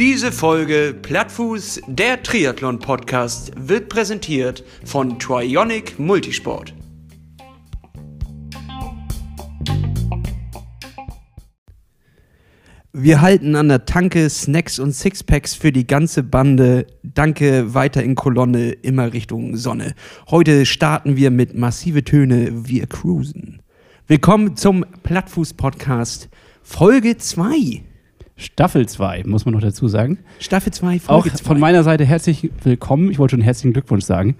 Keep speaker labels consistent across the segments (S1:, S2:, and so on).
S1: Diese Folge Plattfuß, der Triathlon-Podcast, wird präsentiert von Trionic Multisport. Wir halten an der Tanke Snacks und Sixpacks für die ganze Bande. Danke, weiter in Kolonne, immer Richtung Sonne. Heute starten wir mit massive Töne, wir cruisen. Willkommen zum Plattfuß-Podcast, Folge 2.
S2: Staffel 2, muss man noch dazu sagen.
S1: Staffel 2,
S2: Folge Auch zwei. von meiner Seite herzlich willkommen. Ich wollte schon herzlichen Glückwunsch sagen.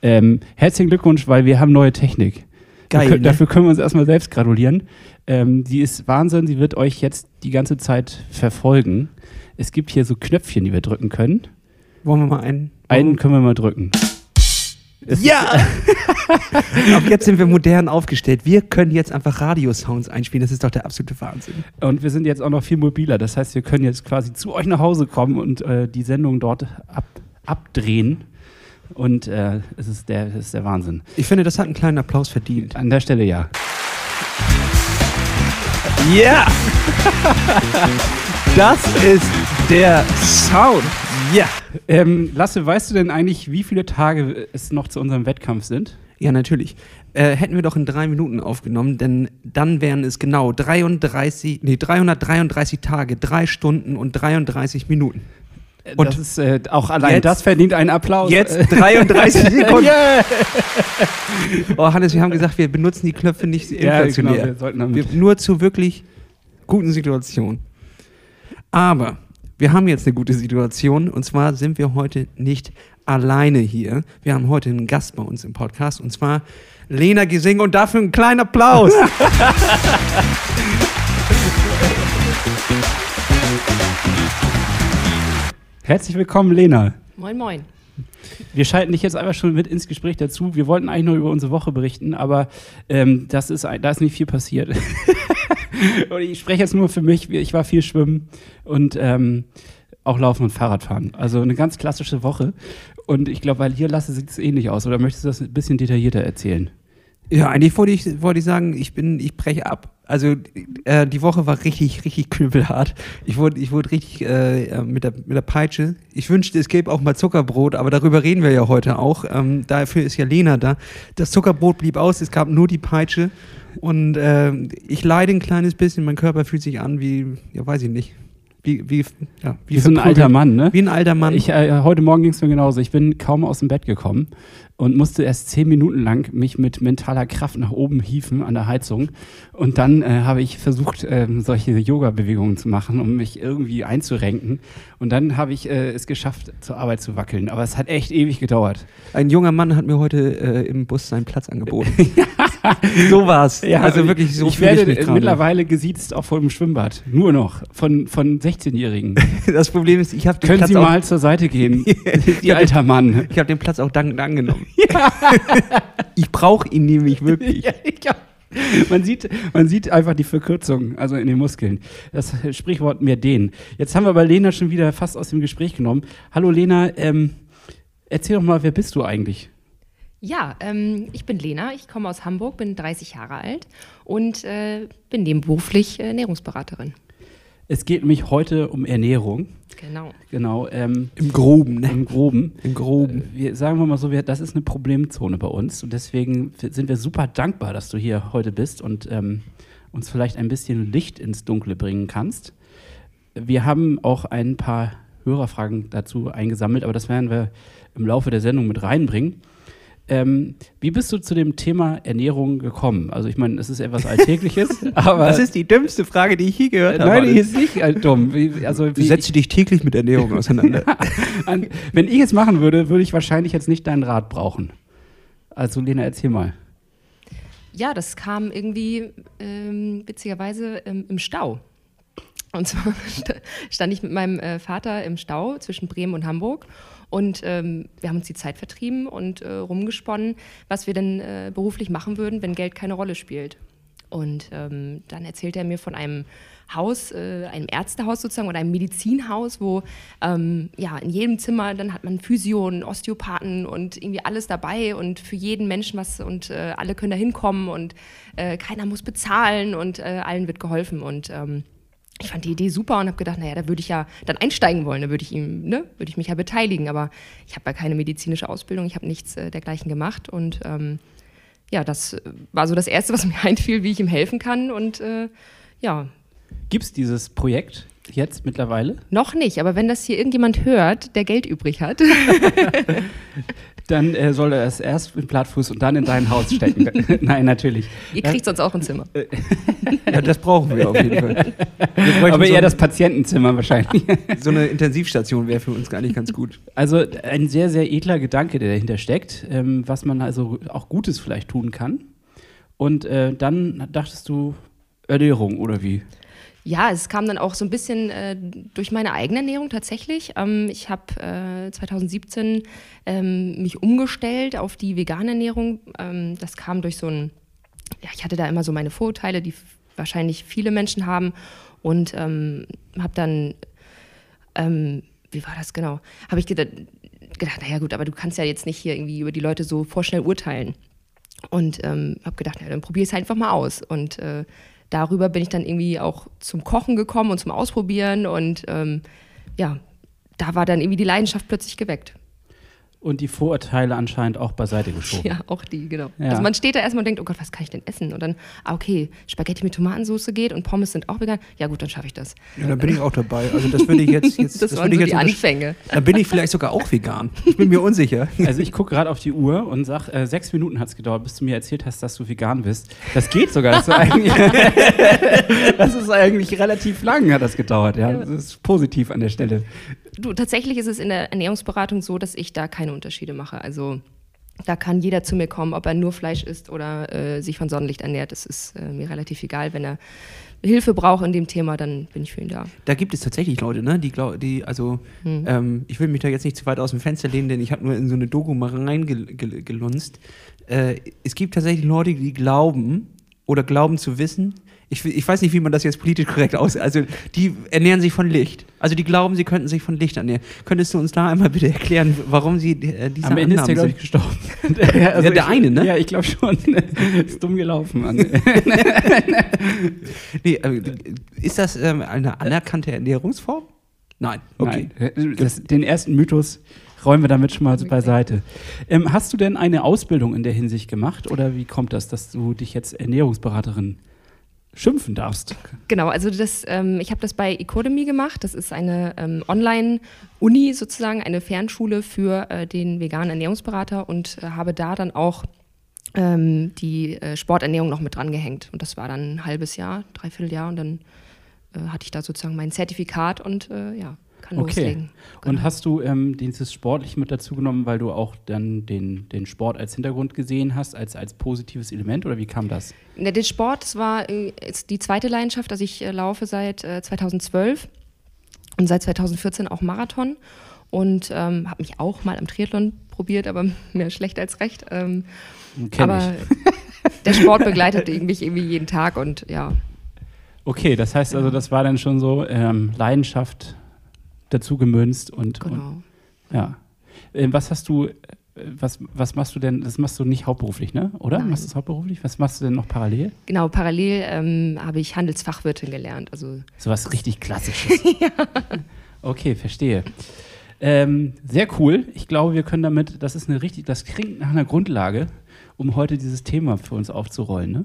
S2: Ähm, herzlichen Glückwunsch, weil wir haben neue Technik. Geil, können, ne? Dafür können wir uns erstmal selbst gratulieren. Ähm, die ist Wahnsinn, sie wird euch jetzt die ganze Zeit verfolgen. Es gibt hier so Knöpfchen, die wir drücken können.
S1: Wollen wir mal einen?
S2: Einen können wir mal drücken.
S1: Es ja! Ab jetzt sind wir modern aufgestellt. Wir können jetzt einfach Radiosounds einspielen. Das ist doch der absolute Wahnsinn.
S2: Und wir sind jetzt auch noch viel mobiler. Das heißt, wir können jetzt quasi zu euch nach Hause kommen und äh, die Sendung dort ab, abdrehen. Und äh, es ist der, es ist der Wahnsinn.
S1: Ich finde, das hat einen kleinen Applaus verdient.
S2: An der Stelle ja.
S1: Ja! das ist der Sound.
S2: Ja. Ähm, Lasse, weißt du denn eigentlich, wie viele Tage es noch zu unserem Wettkampf sind?
S1: Ja, natürlich. Äh, hätten wir doch in drei Minuten aufgenommen, denn dann wären es genau 33, nee, 333 Tage, drei Stunden und 33 Minuten.
S2: Äh, und das ist äh, auch allein jetzt, das verdient einen Applaus.
S1: Jetzt 33 Sekunden. yeah. oh, Hannes, wir haben gesagt, wir benutzen die Knöpfe nicht inflationär. Ja, genau, wir sollten wir, nur zu wirklich guten Situationen. Aber wir haben jetzt eine gute Situation und zwar sind wir heute nicht alleine hier. Wir haben heute einen Gast bei uns im Podcast und zwar Lena Gesing und dafür einen kleinen Applaus.
S2: Herzlich willkommen, Lena.
S3: Moin, moin.
S2: Wir schalten dich jetzt einfach schon mit ins Gespräch dazu. Wir wollten eigentlich nur über unsere Woche berichten, aber ähm, das ist, da ist nicht viel passiert. und ich spreche jetzt nur für mich. Ich war viel schwimmen und ähm, auch laufen und Fahrradfahren. Also eine ganz klassische Woche. Und ich glaube, weil hier lasse sieht es ähnlich aus. Oder möchtest du das ein bisschen detaillierter erzählen?
S1: Ja, eigentlich wollte ich, wollte ich sagen, ich bin, ich breche ab. Also äh, die Woche war richtig, richtig knüppelhart. Ich wurde, ich wurde richtig äh, mit, der, mit der Peitsche. Ich wünschte, es gäbe auch mal Zuckerbrot, aber darüber reden wir ja heute auch. Ähm, dafür ist ja Lena da. Das Zuckerbrot blieb aus, es gab nur die Peitsche. Und äh, ich leide ein kleines bisschen, mein Körper fühlt sich an wie, ja weiß ich nicht,
S2: wie, wie, ja, wie, wie so ein alter Mann, ne?
S1: Wie ein alter Mann.
S2: Ich, äh, heute Morgen ging es mir genauso. Ich bin kaum aus dem Bett gekommen und musste erst zehn Minuten lang mich mit mentaler Kraft nach oben hieven an der Heizung. Und dann äh, habe ich versucht, äh, solche Yoga-Bewegungen zu machen, um mich irgendwie einzurenken. Und dann habe ich äh, es geschafft, zur Arbeit zu wackeln. Aber es hat echt ewig gedauert.
S1: Ein junger Mann hat mir heute äh, im Bus seinen Platz angeboten. so war's.
S2: Ja, also wirklich so. Ich werde ich mittlerweile gesiezt auch vor dem Schwimmbad. Nur noch. Von, von 16-Jährigen.
S1: Das Problem ist, ich habe
S2: den Können Platz Sie mal zur Seite gehen,
S1: die alter Mann. Ich habe den Platz auch dankend angenommen. Ja. ich brauche ihn nämlich wirklich. Ja, ja.
S2: Man sieht, man sieht einfach die Verkürzung, also in den Muskeln. Das Sprichwort mehr den. Jetzt haben wir bei Lena schon wieder fast aus dem Gespräch genommen. Hallo Lena, ähm, erzähl doch mal, wer bist du eigentlich?
S3: Ja, ähm, ich bin Lena, ich komme aus Hamburg, bin 30 Jahre alt und äh, bin nebenberuflich Ernährungsberaterin.
S2: Es geht nämlich heute um Ernährung.
S3: Genau.
S2: Genau. Ähm,
S1: Im Groben, ne?
S2: Im Groben.
S1: Im Groben.
S2: Äh, wir, sagen wir mal so, wir, das ist eine Problemzone bei uns und deswegen sind wir super dankbar, dass du hier heute bist und ähm, uns vielleicht ein bisschen Licht ins Dunkle bringen kannst. Wir haben auch ein paar Hörerfragen dazu eingesammelt, aber das werden wir im Laufe der Sendung mit reinbringen. Ähm, wie bist du zu dem Thema Ernährung gekommen? Also ich meine, es ist etwas Alltägliches, aber...
S1: Das ist die dümmste Frage, die ich je gehört habe.
S2: Nein, die ist nicht dumm. Wie,
S1: also, wie, du setzt dich täglich mit Ernährung auseinander. ja,
S2: an, wenn ich es machen würde, würde ich wahrscheinlich jetzt nicht deinen Rat brauchen. Also Lena, erzähl mal.
S3: Ja, das kam irgendwie ähm, witzigerweise ähm, im Stau. Und zwar stand ich mit meinem äh, Vater im Stau zwischen Bremen und Hamburg und ähm, wir haben uns die Zeit vertrieben und äh, rumgesponnen, was wir denn äh, beruflich machen würden, wenn Geld keine Rolle spielt. Und ähm, dann erzählt er mir von einem Haus, äh, einem Ärztehaus sozusagen oder einem Medizinhaus, wo ähm, ja in jedem Zimmer dann hat man Physio und Osteopathen und irgendwie alles dabei und für jeden Menschen was und äh, alle können da hinkommen und äh, keiner muss bezahlen und äh, allen wird geholfen und ähm, ich fand die Idee super und habe gedacht, naja, da würde ich ja dann einsteigen wollen, da würde ich ihm, ne, würde ich mich ja beteiligen, aber ich habe ja keine medizinische Ausbildung, ich habe nichts äh, dergleichen gemacht und ähm, ja, das war so das Erste, was mir einfiel, wie ich ihm helfen kann und äh, ja,
S2: Gibt es dieses Projekt jetzt mittlerweile?
S3: Noch nicht, aber wenn das hier irgendjemand hört, der Geld übrig hat.
S2: dann äh, soll er es erst in Plattfuß und dann in dein Haus stecken. Nein, natürlich.
S3: Ihr kriegt sonst auch ein Zimmer.
S1: ja, das brauchen wir auf jeden Fall.
S2: Aber
S1: so
S2: eher das Patientenzimmer wahrscheinlich.
S1: so eine Intensivstation wäre für uns gar nicht ganz gut.
S2: Also ein sehr, sehr edler Gedanke, der dahinter steckt, ähm, was man also auch Gutes vielleicht tun kann. Und äh, dann dachtest du Ernährung oder wie?
S3: Ja, es kam dann auch so ein bisschen äh, durch meine eigene Ernährung tatsächlich. Ähm, ich habe äh, 2017 ähm, mich umgestellt auf die vegane Ernährung. Ähm, das kam durch so ein, ja, ich hatte da immer so meine Vorurteile, die wahrscheinlich viele Menschen haben und ähm, habe dann, ähm, wie war das genau? Habe ich gedacht, gedacht, naja gut, aber du kannst ja jetzt nicht hier irgendwie über die Leute so vorschnell urteilen. Und ähm, habe gedacht, na, dann probier es einfach mal aus. Und äh, darüber bin ich dann irgendwie auch zum Kochen gekommen und zum Ausprobieren und ähm, ja, da war dann irgendwie die Leidenschaft plötzlich geweckt.
S2: Und die Vorurteile anscheinend auch beiseite geschoben.
S3: Ja, auch die, genau. Ja. Also man steht da erstmal und denkt, oh Gott, was kann ich denn essen? Und dann, ah, okay, Spaghetti mit Tomatensauce geht und Pommes sind auch vegan. Ja gut, dann schaffe ich das.
S1: Ja, dann bin ich auch dabei. Also das würde ich jetzt, jetzt
S3: das,
S1: das
S3: waren
S1: so
S3: die
S1: jetzt
S3: Anfänge.
S1: Dann bin ich vielleicht sogar auch vegan. Ich bin mir unsicher.
S2: Also ich gucke gerade auf die Uhr und sage, äh, sechs Minuten hat es gedauert, bis du mir erzählt hast, dass du vegan bist. Das geht sogar. Das ist eigentlich, das ist eigentlich relativ lang, hat das gedauert. Ja, das ist positiv an der Stelle.
S3: Du, tatsächlich ist es in der Ernährungsberatung so, dass ich da keine Unterschiede mache. Also da kann jeder zu mir kommen, ob er nur Fleisch isst oder äh, sich von Sonnenlicht ernährt. Das ist äh, mir relativ egal. Wenn er Hilfe braucht in dem Thema, dann bin ich für ihn da.
S1: Da gibt es tatsächlich Leute, ne? Die, glaub, die also, hm. ähm, ich will mich da jetzt nicht zu weit aus dem Fenster lehnen, denn ich habe nur in so eine Doku mal reingelunzt. Äh, es gibt tatsächlich Leute, die glauben oder glauben zu wissen, ich, ich weiß nicht, wie man das jetzt politisch korrekt aus. Also, die ernähren sich von Licht. Also, die glauben, sie könnten sich von Licht ernähren. Könntest du uns da einmal bitte erklären, warum sie äh, diese
S2: Am Ende ist der, glaube ich, gestorben.
S1: ja, also ja, der ich, eine, ne?
S2: Ja, ich glaube schon. ist dumm gelaufen.
S1: nee, äh, ist das ähm, eine anerkannte Ernährungsform?
S2: Nein. Okay. Nein. Das, den ersten Mythos räumen wir damit schon mal beiseite. Ähm, hast du denn eine Ausbildung in der Hinsicht gemacht oder wie kommt das, dass du dich jetzt Ernährungsberaterin schimpfen darfst.
S3: Genau, also das, ähm, ich habe das bei Ecodemy gemacht. Das ist eine ähm, Online-Uni sozusagen, eine Fernschule für äh, den veganen Ernährungsberater und äh, habe da dann auch ähm, die äh, Sporternährung noch mit dran gehängt. Und das war dann ein halbes Jahr, dreiviertel Jahr und dann äh, hatte ich da sozusagen mein Zertifikat und äh, ja kann
S2: okay.
S3: loslegen.
S2: Genau. Und hast du ähm, dieses sportlich mit dazu genommen, weil du auch dann den, den Sport als Hintergrund gesehen hast, als, als positives Element oder wie kam das?
S3: Ja, der Sport das war äh, die zweite Leidenschaft. Also ich äh, laufe seit äh, 2012 und seit 2014 auch Marathon und ähm, habe mich auch mal am Triathlon probiert, aber mehr schlecht als recht. Ähm, aber der Sport begleitet mich irgendwie jeden Tag und ja.
S2: Okay, das heißt also, das war dann schon so ähm, Leidenschaft dazu gemünzt und,
S3: genau.
S2: und ja. Äh, was hast du, was, was machst du denn, das machst du nicht hauptberuflich, ne? Oder?
S3: Nein.
S2: Machst du es hauptberuflich? Was machst du denn noch parallel?
S3: Genau, parallel ähm, habe ich Handelsfachwirtin gelernt. Also
S2: so was richtig Klassisches. ja. Okay, verstehe. Ähm, sehr cool. Ich glaube, wir können damit, das ist eine richtig, das klingt nach einer Grundlage, um heute dieses Thema für uns aufzurollen, ne?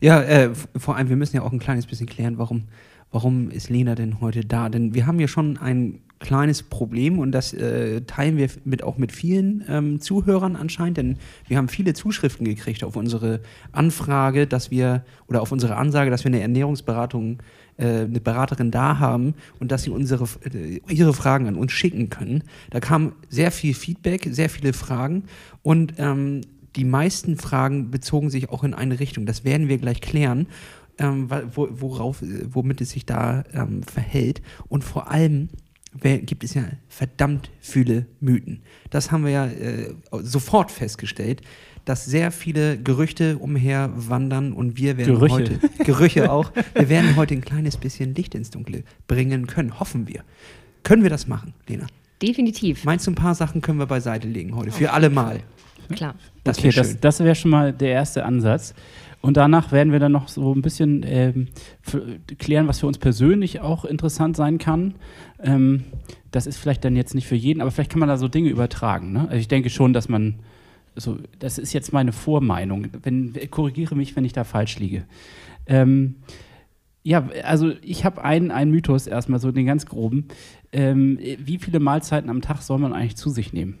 S1: Ja, äh, vor allem, wir müssen ja auch ein kleines bisschen klären, warum warum ist Lena denn heute da? Denn wir haben ja schon ein kleines Problem und das äh, teilen wir mit, auch mit vielen ähm, Zuhörern anscheinend, denn wir haben viele Zuschriften gekriegt auf unsere Anfrage, dass wir oder auf unsere Ansage, dass wir eine Ernährungsberatung, äh, eine Beraterin da haben und dass sie unsere, äh, ihre Fragen an uns schicken können. Da kam sehr viel Feedback, sehr viele Fragen und ähm, die meisten Fragen bezogen sich auch in eine Richtung. Das werden wir gleich klären ähm, worauf, womit es sich da ähm, verhält. Und vor allem gibt es ja verdammt viele Mythen. Das haben wir ja äh, sofort festgestellt, dass sehr viele Gerüchte umherwandern und wir werden
S2: Gerüche.
S1: heute Gerüche auch. Wir werden heute ein kleines bisschen Licht ins Dunkle bringen können, hoffen wir. Können wir das machen, Lena?
S3: Definitiv.
S1: Meinst du, ein paar Sachen können wir beiseite legen heute? Für alle Mal.
S3: Klar.
S1: Das
S2: okay,
S1: wäre
S2: das,
S1: schön.
S2: das wäre schon mal der erste Ansatz. Und danach werden wir dann noch so ein bisschen ähm, klären, was für uns persönlich auch interessant sein kann. Ähm, das ist vielleicht dann jetzt nicht für jeden, aber vielleicht kann man da so Dinge übertragen. Ne? Also ich denke schon, dass man, so, das ist jetzt meine Vormeinung. Wenn, korrigiere mich, wenn ich da falsch liege. Ähm, ja, also ich habe einen, einen Mythos erstmal, so den ganz groben. Ähm, wie viele Mahlzeiten am Tag soll man eigentlich zu sich nehmen?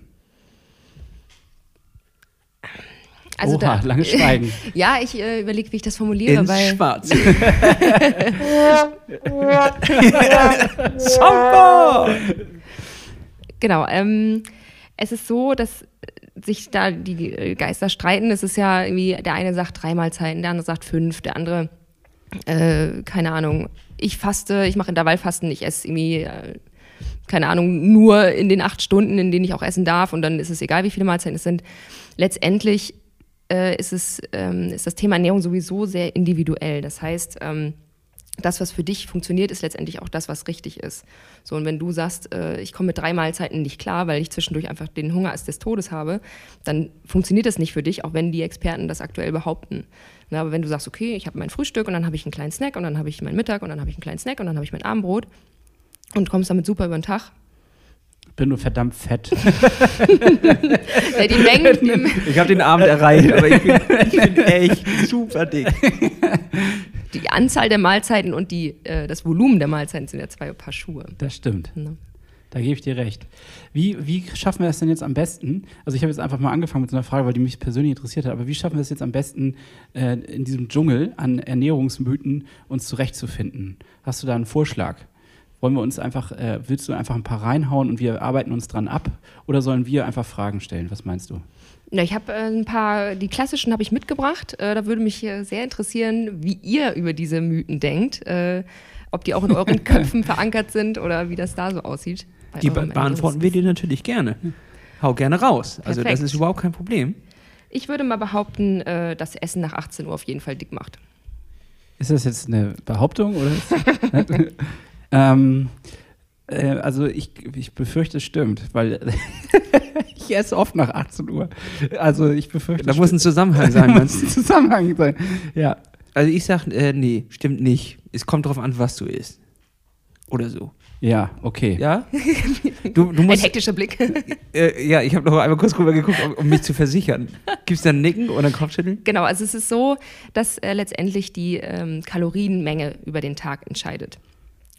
S3: Also
S2: Oha,
S3: da,
S2: langes Schweigen.
S3: Ja, ich äh, überlege, wie ich das formuliere,
S1: Ins
S3: weil
S1: Schwarz.
S3: Genau, ähm, es ist so, dass sich da die äh, Geister streiten. Es ist ja irgendwie, der eine sagt drei Mahlzeiten, der andere sagt fünf, der andere, äh, keine Ahnung, ich faste, ich mache Intervallfasten, ich esse irgendwie, äh, keine Ahnung, nur in den acht Stunden, in denen ich auch essen darf und dann ist es egal, wie viele Mahlzeiten es sind. Letztendlich äh, ist, es, ähm, ist das Thema Ernährung sowieso sehr individuell. Das heißt, ähm, das, was für dich funktioniert, ist letztendlich auch das, was richtig ist. So, und wenn du sagst, äh, ich komme mit drei Mahlzeiten nicht klar, weil ich zwischendurch einfach den Hunger als des Todes habe, dann funktioniert das nicht für dich, auch wenn die Experten das aktuell behaupten. Na, aber wenn du sagst, okay, ich habe mein Frühstück und dann habe ich einen kleinen Snack und dann habe ich meinen Mittag und dann habe ich einen kleinen Snack und dann habe ich mein Abendbrot und kommst damit super über den Tag.
S2: Bin nur verdammt fett.
S3: Ja, die Mengen, die,
S1: Ich habe den Abend erreicht, aber ich bin, ich bin echt super dick.
S3: die Anzahl der Mahlzeiten und die, äh, das Volumen der Mahlzeiten sind ja zwei Paar Schuhe.
S2: Das stimmt.
S3: Ne?
S2: Da gebe ich dir recht. Wie, wie schaffen wir es denn jetzt am besten? Also ich habe jetzt einfach mal angefangen mit so einer Frage, weil die mich persönlich interessiert hat, aber wie schaffen wir es jetzt am besten, äh, in diesem Dschungel an Ernährungsmythen uns zurechtzufinden? Hast du da einen Vorschlag? Wollen wir uns einfach, äh, willst du einfach ein paar reinhauen und wir arbeiten uns dran ab? Oder sollen wir einfach Fragen stellen? Was meinst du?
S3: Ja, ich habe äh, ein paar, die klassischen habe ich mitgebracht. Äh, da würde mich äh, sehr interessieren, wie ihr über diese Mythen denkt. Äh, ob die auch in euren Köpfen verankert sind oder wie das da so aussieht.
S1: Die be beantworten wir dir natürlich gerne. Hau gerne raus. Also das
S3: Perfekt.
S1: ist überhaupt kein Problem.
S3: Ich würde mal behaupten, äh, dass Essen nach 18 Uhr auf jeden Fall dick macht.
S2: Ist das jetzt eine Behauptung oder? Ähm, äh, also ich, ich befürchte, es stimmt, weil ich esse oft nach 18 Uhr. Also ich befürchte,
S1: Da
S2: es
S1: muss ein Zusammenhang sein.
S2: stimmt.
S1: meinst
S2: muss ein Zusammenhang sein. Ja.
S1: Also ich sag, äh, nee, stimmt nicht. Es kommt drauf an, was du isst. Oder so.
S2: Ja, okay.
S1: Ja? Du, du
S3: Ein
S1: musst,
S3: hektischer Blick.
S1: äh, ja, ich habe noch einmal kurz rüber geguckt, um, um mich zu versichern. Gibt es da ein Nicken oder ein Kopfschütteln?
S3: genau, also es ist so, dass äh, letztendlich die ähm, Kalorienmenge über den Tag entscheidet.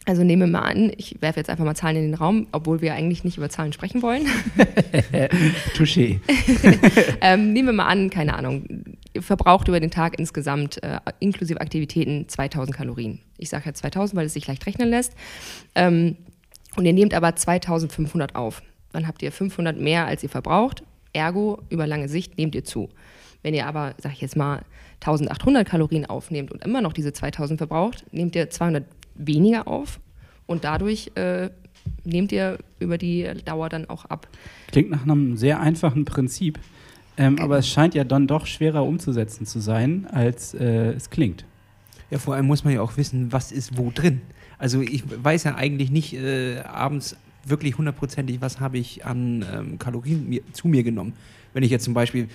S3: Also nehme mal an, ich werfe jetzt einfach mal Zahlen in den Raum, obwohl wir eigentlich nicht über Zahlen sprechen wollen.
S2: Touché.
S3: ähm, nehmen wir mal an, keine Ahnung, ihr verbraucht über den Tag insgesamt äh, inklusive Aktivitäten 2000 Kalorien. Ich sage ja 2000, weil es sich leicht rechnen lässt. Ähm, und ihr nehmt aber 2500 auf. Dann habt ihr 500 mehr, als ihr verbraucht. Ergo, über lange Sicht nehmt ihr zu. Wenn ihr aber, sag ich jetzt mal, 1800 Kalorien aufnehmt und immer noch diese 2000 verbraucht, nehmt ihr 200 weniger auf und dadurch äh, nehmt ihr über die Dauer dann auch ab.
S2: Klingt nach einem sehr einfachen Prinzip, ähm, aber es scheint ja dann doch schwerer umzusetzen zu sein, als äh, es klingt.
S1: Ja, vor allem muss man ja auch wissen, was ist wo drin. Also ich weiß ja eigentlich nicht äh, abends wirklich hundertprozentig, was habe ich an ähm, Kalorien mir, zu mir genommen. Wenn ich jetzt zum Beispiel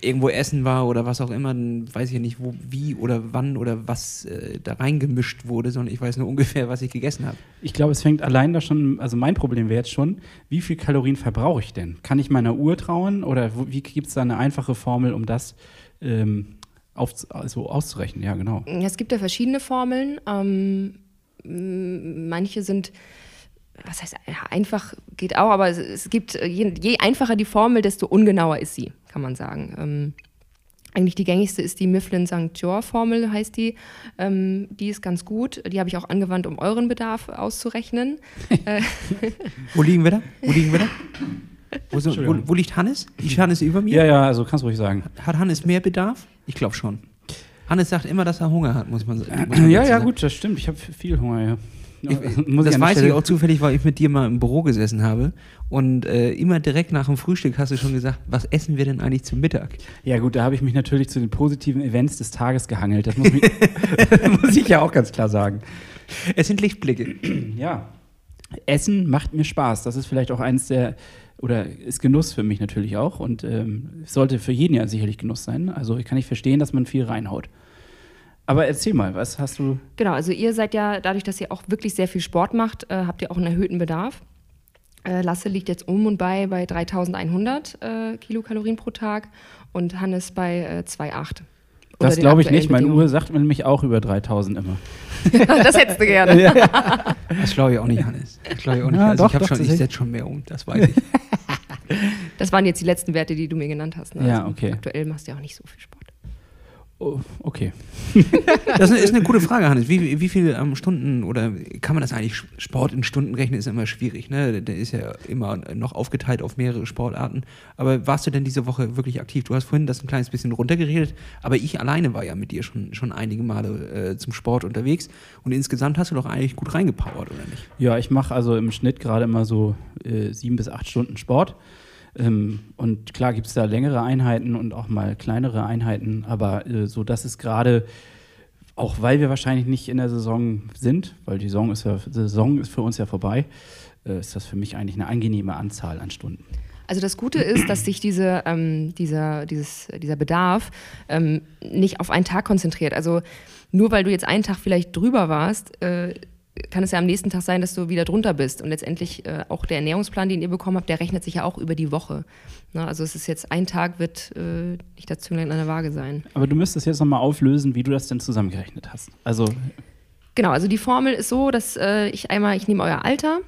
S1: irgendwo essen war oder was auch immer, dann weiß ich ja nicht, wo, wie oder wann oder was äh, da reingemischt wurde, sondern ich weiß nur ungefähr, was ich gegessen habe.
S2: Ich glaube, es fängt allein da schon, also mein Problem wäre jetzt schon, wie viel Kalorien verbrauche ich denn? Kann ich meiner Uhr trauen oder wo, wie gibt es da eine einfache Formel, um das ähm, auf, also auszurechnen? Ja, genau.
S3: Es gibt ja verschiedene Formeln. Ähm, manche sind, was heißt ja, einfach, geht auch, aber es, es gibt, äh, je, je einfacher die Formel, desto ungenauer ist sie, kann man sagen. Ähm, eigentlich die gängigste ist die Mifflin St. George Formel, heißt die. Ähm, die ist ganz gut. Die habe ich auch angewandt, um euren Bedarf auszurechnen. äh,
S1: Wo liegen wir da? Wo liegen wir da? Wo, so, wo, wo liegt Hannes? Die Hannes über mir?
S2: Ja, ja, also kannst ruhig sagen.
S1: Hat Hannes mehr Bedarf? Ich glaube schon. Hannes sagt immer, dass er Hunger hat, muss man, muss man
S2: Ja,
S1: dazu
S2: ja,
S1: sagen.
S2: gut, das stimmt. Ich habe viel Hunger, ja.
S1: Ich,
S2: Muss
S1: das weiß ich auch zufällig, weil ich mit dir mal im Büro gesessen habe. Und äh, immer direkt nach dem Frühstück hast du schon gesagt, was essen wir denn eigentlich zum Mittag?
S2: Ja gut, da habe ich mich natürlich zu den positiven Events des Tages gehangelt. Das muss, mich, muss ich ja auch ganz klar sagen.
S1: Es sind Lichtblicke.
S2: Ja. Essen macht mir Spaß. Das ist vielleicht auch eins der, oder ist Genuss für mich natürlich auch. Und ähm, sollte für jeden ja sicherlich Genuss sein. Also ich kann nicht verstehen, dass man viel reinhaut. Aber erzähl mal, was hast du.
S3: Genau, also ihr seid ja, dadurch, dass ihr auch wirklich sehr viel Sport macht, äh, habt ihr auch einen erhöhten Bedarf. Äh, Lasse liegt jetzt um und bei bei 3100 äh, Kilokalorien pro Tag und Hannes bei äh, 2,8.
S2: Das glaube ich nicht. Meine Uhr sagt mir nämlich auch über 3000 immer.
S3: das hättest du gerne.
S1: Das glaube ich auch nicht, Hannes. Das glaube ich auch nicht.
S2: Ja,
S1: also
S2: doch,
S1: ich habe
S2: doch,
S1: schon, ich setze schon mehr um, das weiß ich.
S3: Das waren jetzt die letzten Werte, die du mir genannt hast. Ne?
S2: Ja, okay.
S3: Aktuell machst du ja auch nicht so viel Sport.
S2: Oh, okay.
S1: Das ist eine gute Frage, Hannes. Wie, wie viele ähm, Stunden oder kann man das eigentlich Sport in Stunden rechnen, ist immer schwierig. Ne? Der ist ja immer noch aufgeteilt auf mehrere Sportarten. Aber warst du denn diese Woche wirklich aktiv? Du hast vorhin das ein kleines bisschen runtergeredet, aber ich alleine war ja mit dir schon, schon einige Male äh, zum Sport unterwegs und insgesamt hast du doch eigentlich gut reingepowert, oder nicht?
S2: Ja, ich mache also im Schnitt gerade immer so äh, sieben bis acht Stunden Sport. Ähm, und klar gibt es da längere Einheiten und auch mal kleinere Einheiten, aber äh, so das ist gerade, auch weil wir wahrscheinlich nicht in der Saison sind, weil die Saison ist, ja, Saison ist für uns ja vorbei, äh, ist das für mich eigentlich eine angenehme Anzahl an Stunden.
S3: Also das Gute ist, dass sich diese, ähm, dieser, dieses, dieser Bedarf ähm, nicht auf einen Tag konzentriert. Also nur weil du jetzt einen Tag vielleicht drüber warst, äh, kann es ja am nächsten Tag sein, dass du wieder drunter bist. Und letztendlich äh, auch der Ernährungsplan, den ihr bekommen habt, der rechnet sich ja auch über die Woche. Na, also es ist jetzt ein Tag, wird äh, nicht dazu in einer Waage sein.
S2: Aber du müsstest jetzt nochmal auflösen, wie du das denn zusammengerechnet hast. Also,
S3: Genau, also die Formel ist so, dass äh, ich einmal, ich nehme euer Alter,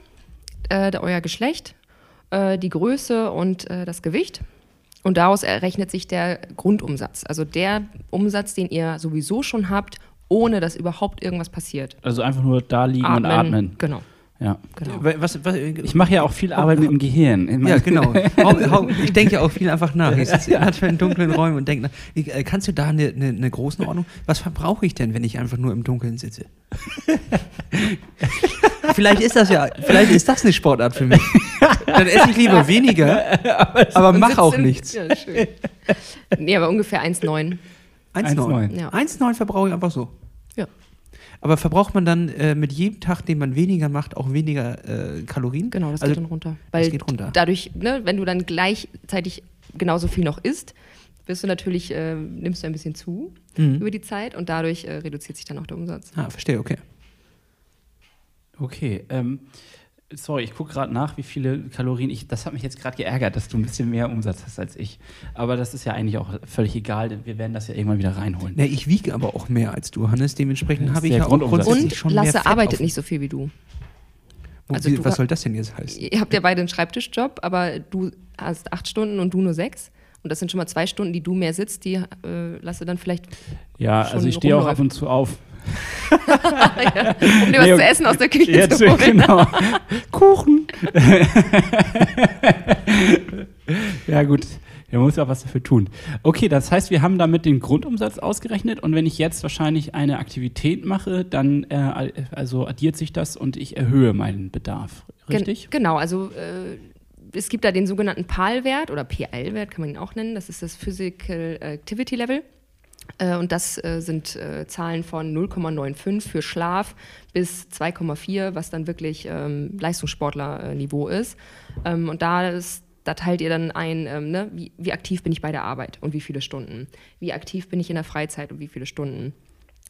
S3: äh, euer Geschlecht, äh, die Größe und äh, das Gewicht. Und daraus errechnet sich der Grundumsatz. Also der Umsatz, den ihr sowieso schon habt, ohne dass überhaupt irgendwas passiert.
S2: also einfach nur da liegen und atmen.
S3: Genau,
S2: Ja.
S3: genau.
S1: Was, was,
S2: Ich mache ja auch viel Arbeit mit dem Gehirn. Ich
S1: Ja, genau. Ich denke ja auch viel einfach nach. Ich sitze einfach in dunklen Räumen und denke, nach. Ich, äh, kannst du da eine, eine, eine Größenordnung? Was verbrauche ich denn, wenn ich einfach nur im Dunkeln sitze? vielleicht ist das ja, vielleicht ist das eine Sportart für mich. Dann esse ich lieber weniger, aber
S3: Und
S1: mach
S3: sitzt
S1: auch nichts.
S3: Ja, schön. nee, aber ungefähr 1,9.
S1: 1,9.
S2: 1,9.
S3: Ja.
S1: 1,9 verbrauche ich einfach so.
S3: Ja.
S1: Aber verbraucht man dann äh, mit jedem Tag, den man weniger macht, auch weniger äh, Kalorien?
S3: Genau, das
S1: Also,
S3: geht dann runter. Weil
S1: geht runter.
S3: dadurch, ne, wenn du dann gleichzeitig genauso viel noch isst, wirst du natürlich, äh, nimmst du ein bisschen zu
S1: Mhm.
S3: über die Zeit und dadurch äh, reduziert sich dann auch der Umsatz.
S1: Ah, verstehe, okay.
S2: Okay, ähm, sorry, ich gucke gerade nach, wie viele Kalorien ich. Das hat mich jetzt gerade geärgert, dass du ein bisschen mehr Umsatz hast als ich. Aber das ist ja eigentlich auch völlig egal, denn wir werden das ja irgendwann wieder reinholen.
S1: Na, ich wiege aber auch mehr als du, Hannes. Dementsprechend habe ich ja auch grundsätzlich
S3: Und
S1: schon mehr
S3: Lasse
S1: Fett
S3: arbeitet
S1: auf-
S3: nicht so viel wie du. Also
S1: wie,
S3: du
S1: was soll das denn jetzt heißen?
S3: Ihr habt ja beide einen Schreibtischjob, aber du hast acht Stunden und du nur sechs. Und das sind schon mal zwei Stunden, die du mehr sitzt, die äh, Lasse dann vielleicht,
S2: Ja,
S3: schon
S2: also ich stehe auch ab und zu auf.
S3: um dir was
S2: Nee,
S3: zu essen aus der Küche
S2: Jetzt,
S3: zu holen.
S2: genau. Kuchen. ja, gut. Da muss ja auch was dafür tun. Okay, das heißt, wir haben damit den Grundumsatz ausgerechnet und wenn ich jetzt wahrscheinlich eine Aktivität mache, dann äh, also addiert sich das und ich erhöhe meinen Bedarf. Richtig?
S3: Gen genau, also äh, es gibt da den sogenannten PAL-Wert oder PL-Wert, kann man ihn auch nennen. Das ist das Physical Activity Level. Äh, und das äh, sind äh, Zahlen von 0,95 für Schlaf bis 2,4, was dann wirklich ähm, Leistungssportler-Niveau ist. Ähm, und da, ist, da teilt ihr dann ein, ähm, ne, wie, wie aktiv bin ich bei der Arbeit und wie viele Stunden. Wie aktiv bin ich in der Freizeit und wie viele Stunden.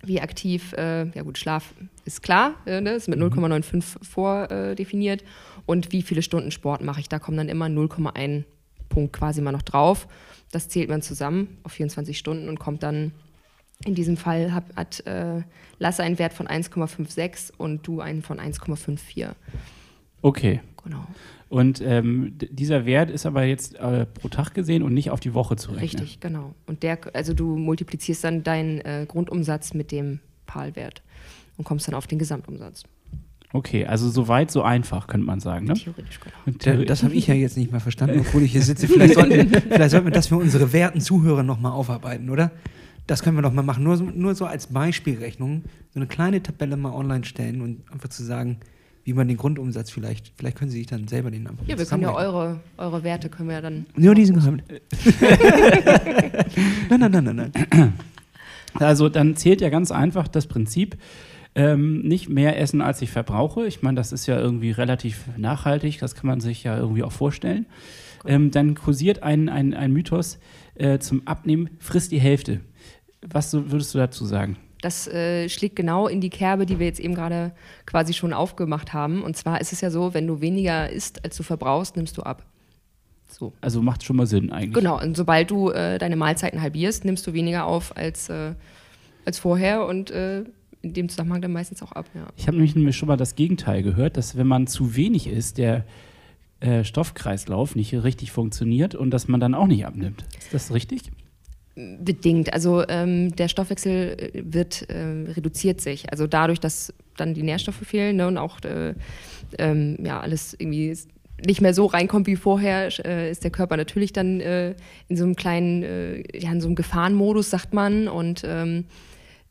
S3: Wie aktiv, äh, ja gut, Schlaf ist klar, äh, ne, ist mit 0,95 vordefiniert. Und wie viele Stunden Sport mache ich? Da kommen dann immer 0,1 Punkt quasi mal noch drauf. Das zählt man zusammen auf 24 Stunden und kommt dann, in diesem Fall hat, hat äh, Lasse einen Wert von 1,56 und du einen von 1,54.
S2: Okay.
S3: Genau.
S2: Und ähm, dieser Wert ist aber jetzt äh, pro Tag gesehen und nicht auf die Woche zu rechnen.
S3: Richtig, genau. Und der, also du multiplizierst dann deinen äh, Grundumsatz mit dem PAL-Wert und kommst dann auf den Gesamtumsatz.
S2: Okay, also so weit, so einfach, könnte man sagen. Ne?
S3: Theoretisch, genau.
S1: Das habe ich ja jetzt nicht mal verstanden, obwohl ich hier sitze. Vielleicht sollten, wir- vielleicht sollten wir das für unsere werten Zuhörer nochmal aufarbeiten, oder? Das können wir doch mal machen. Nur, so- nur so als Beispielrechnung, so eine kleine Tabelle mal online stellen und einfach zu sagen, wie man den Grundumsatz vielleicht, vielleicht können Sie sich dann selber den einfach
S3: Ja, wir können ja eure, eure Werte können wir ja dann.
S1: Nur diesen Geheim. nein, nein, nein, nein, nein.
S2: Also dann zählt ja ganz einfach das Prinzip, ähm, nicht mehr essen, als ich verbrauche. Ich meine, das ist ja irgendwie relativ nachhaltig, das kann man sich ja irgendwie auch vorstellen. Ähm, dann kursiert ein, ein, ein Mythos äh, zum Abnehmen, frisst die Hälfte. Was würdest du dazu sagen?
S3: Das äh, schlägt genau in die Kerbe, die wir jetzt eben gerade quasi schon aufgemacht haben. Und zwar ist es ja so, wenn du weniger isst, als du verbrauchst, nimmst du ab. So.
S2: Also macht schon mal Sinn eigentlich.
S3: Genau, und sobald du äh, deine Mahlzeiten halbierst, nimmst du weniger auf als, äh, als vorher und äh, in dem Zusammenhang dann meistens auch ab. Ja.
S2: Ich habe nämlich schon mal das Gegenteil gehört, dass wenn man zu wenig isst, der äh, Stoffkreislauf nicht richtig funktioniert und dass man dann auch nicht abnimmt. Ist das richtig?
S3: Bedingt. Also ähm, der Stoffwechsel äh, wird ähm, reduziert sich. Also dadurch, dass dann die Nährstoffe fehlen ne, und auch äh, ähm, ja, alles irgendwie nicht mehr so reinkommt wie vorher, äh, ist der Körper natürlich dann äh, in so einem kleinen, äh, ja, in so einem Gefahrenmodus, sagt man. Und ähm,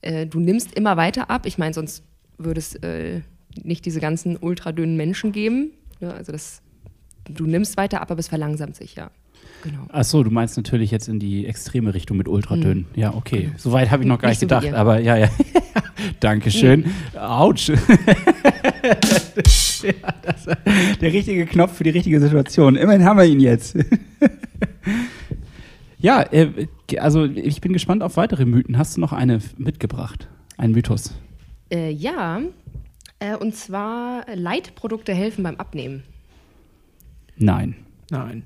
S3: äh, du nimmst immer weiter ab. Ich meine, sonst würde es äh, nicht diese ganzen ultradünnen Menschen geben. Ne? Also das, du nimmst weiter ab, aber es verlangsamt sich, ja. Genau.
S2: Ach so, du meinst natürlich jetzt in die extreme Richtung mit Ultradünn. Ja, okay. Soweit habe ich noch gar nicht,
S3: Nicht so
S2: gedacht, aber ja, ja. Dankeschön. Autsch. ja, der richtige Knopf für die richtige Situation. Immerhin haben wir ihn jetzt. ja, äh, also ich bin gespannt auf weitere Mythen. Hast du noch eine mitgebracht? Ein Mythos?
S3: Äh, ja, äh, und zwar Leitprodukte helfen beim Abnehmen.
S2: Nein.
S1: Nein.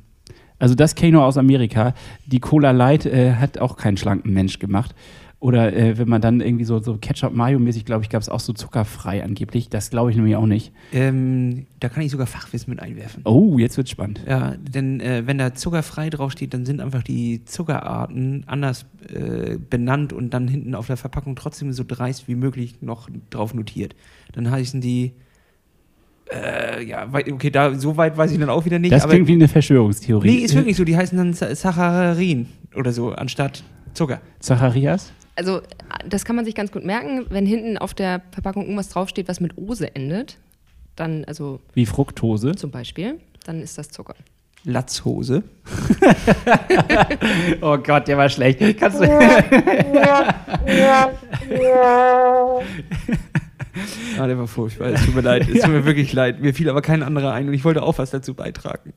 S2: Also das kenne ich nur aus Amerika. Die Cola Light äh, hat auch keinen schlanken Mensch gemacht. Oder äh, wenn man dann irgendwie so, so Ketchup-Mayo-mäßig, glaube ich, gab es auch so zuckerfrei angeblich. Das glaube ich nämlich auch nicht.
S1: Ähm, da kann ich sogar Fachwissen mit einwerfen.
S2: Oh, jetzt wird's spannend.
S1: Ja, denn äh, wenn da zuckerfrei draufsteht, dann sind einfach die Zuckerarten anders äh, benannt und dann hinten auf der Verpackung trotzdem so dreist wie möglich noch drauf notiert. Dann heißen die, äh, ja, okay, da so weit weiß ich dann auch wieder nicht.
S2: Das klingt wie eine Verschwörungstheorie.
S1: nee, ist wirklich so. Die heißen dann Sa- Saccharin oder so anstatt Zucker.
S2: Zacharias?
S3: Also das kann man sich ganz gut merken, wenn hinten auf der Verpackung irgendwas draufsteht, was mit Ose endet, dann, also
S2: Wie Fructose.
S3: zum Beispiel, dann ist das Zucker.
S1: Latzhose.
S2: Oh Gott, der war schlecht. Kannst du
S1: Ah, der war furchtbar. Es tut mir leid. Es tut mir wirklich leid. Mir fiel aber kein anderer ein und ich wollte auch was dazu beitragen.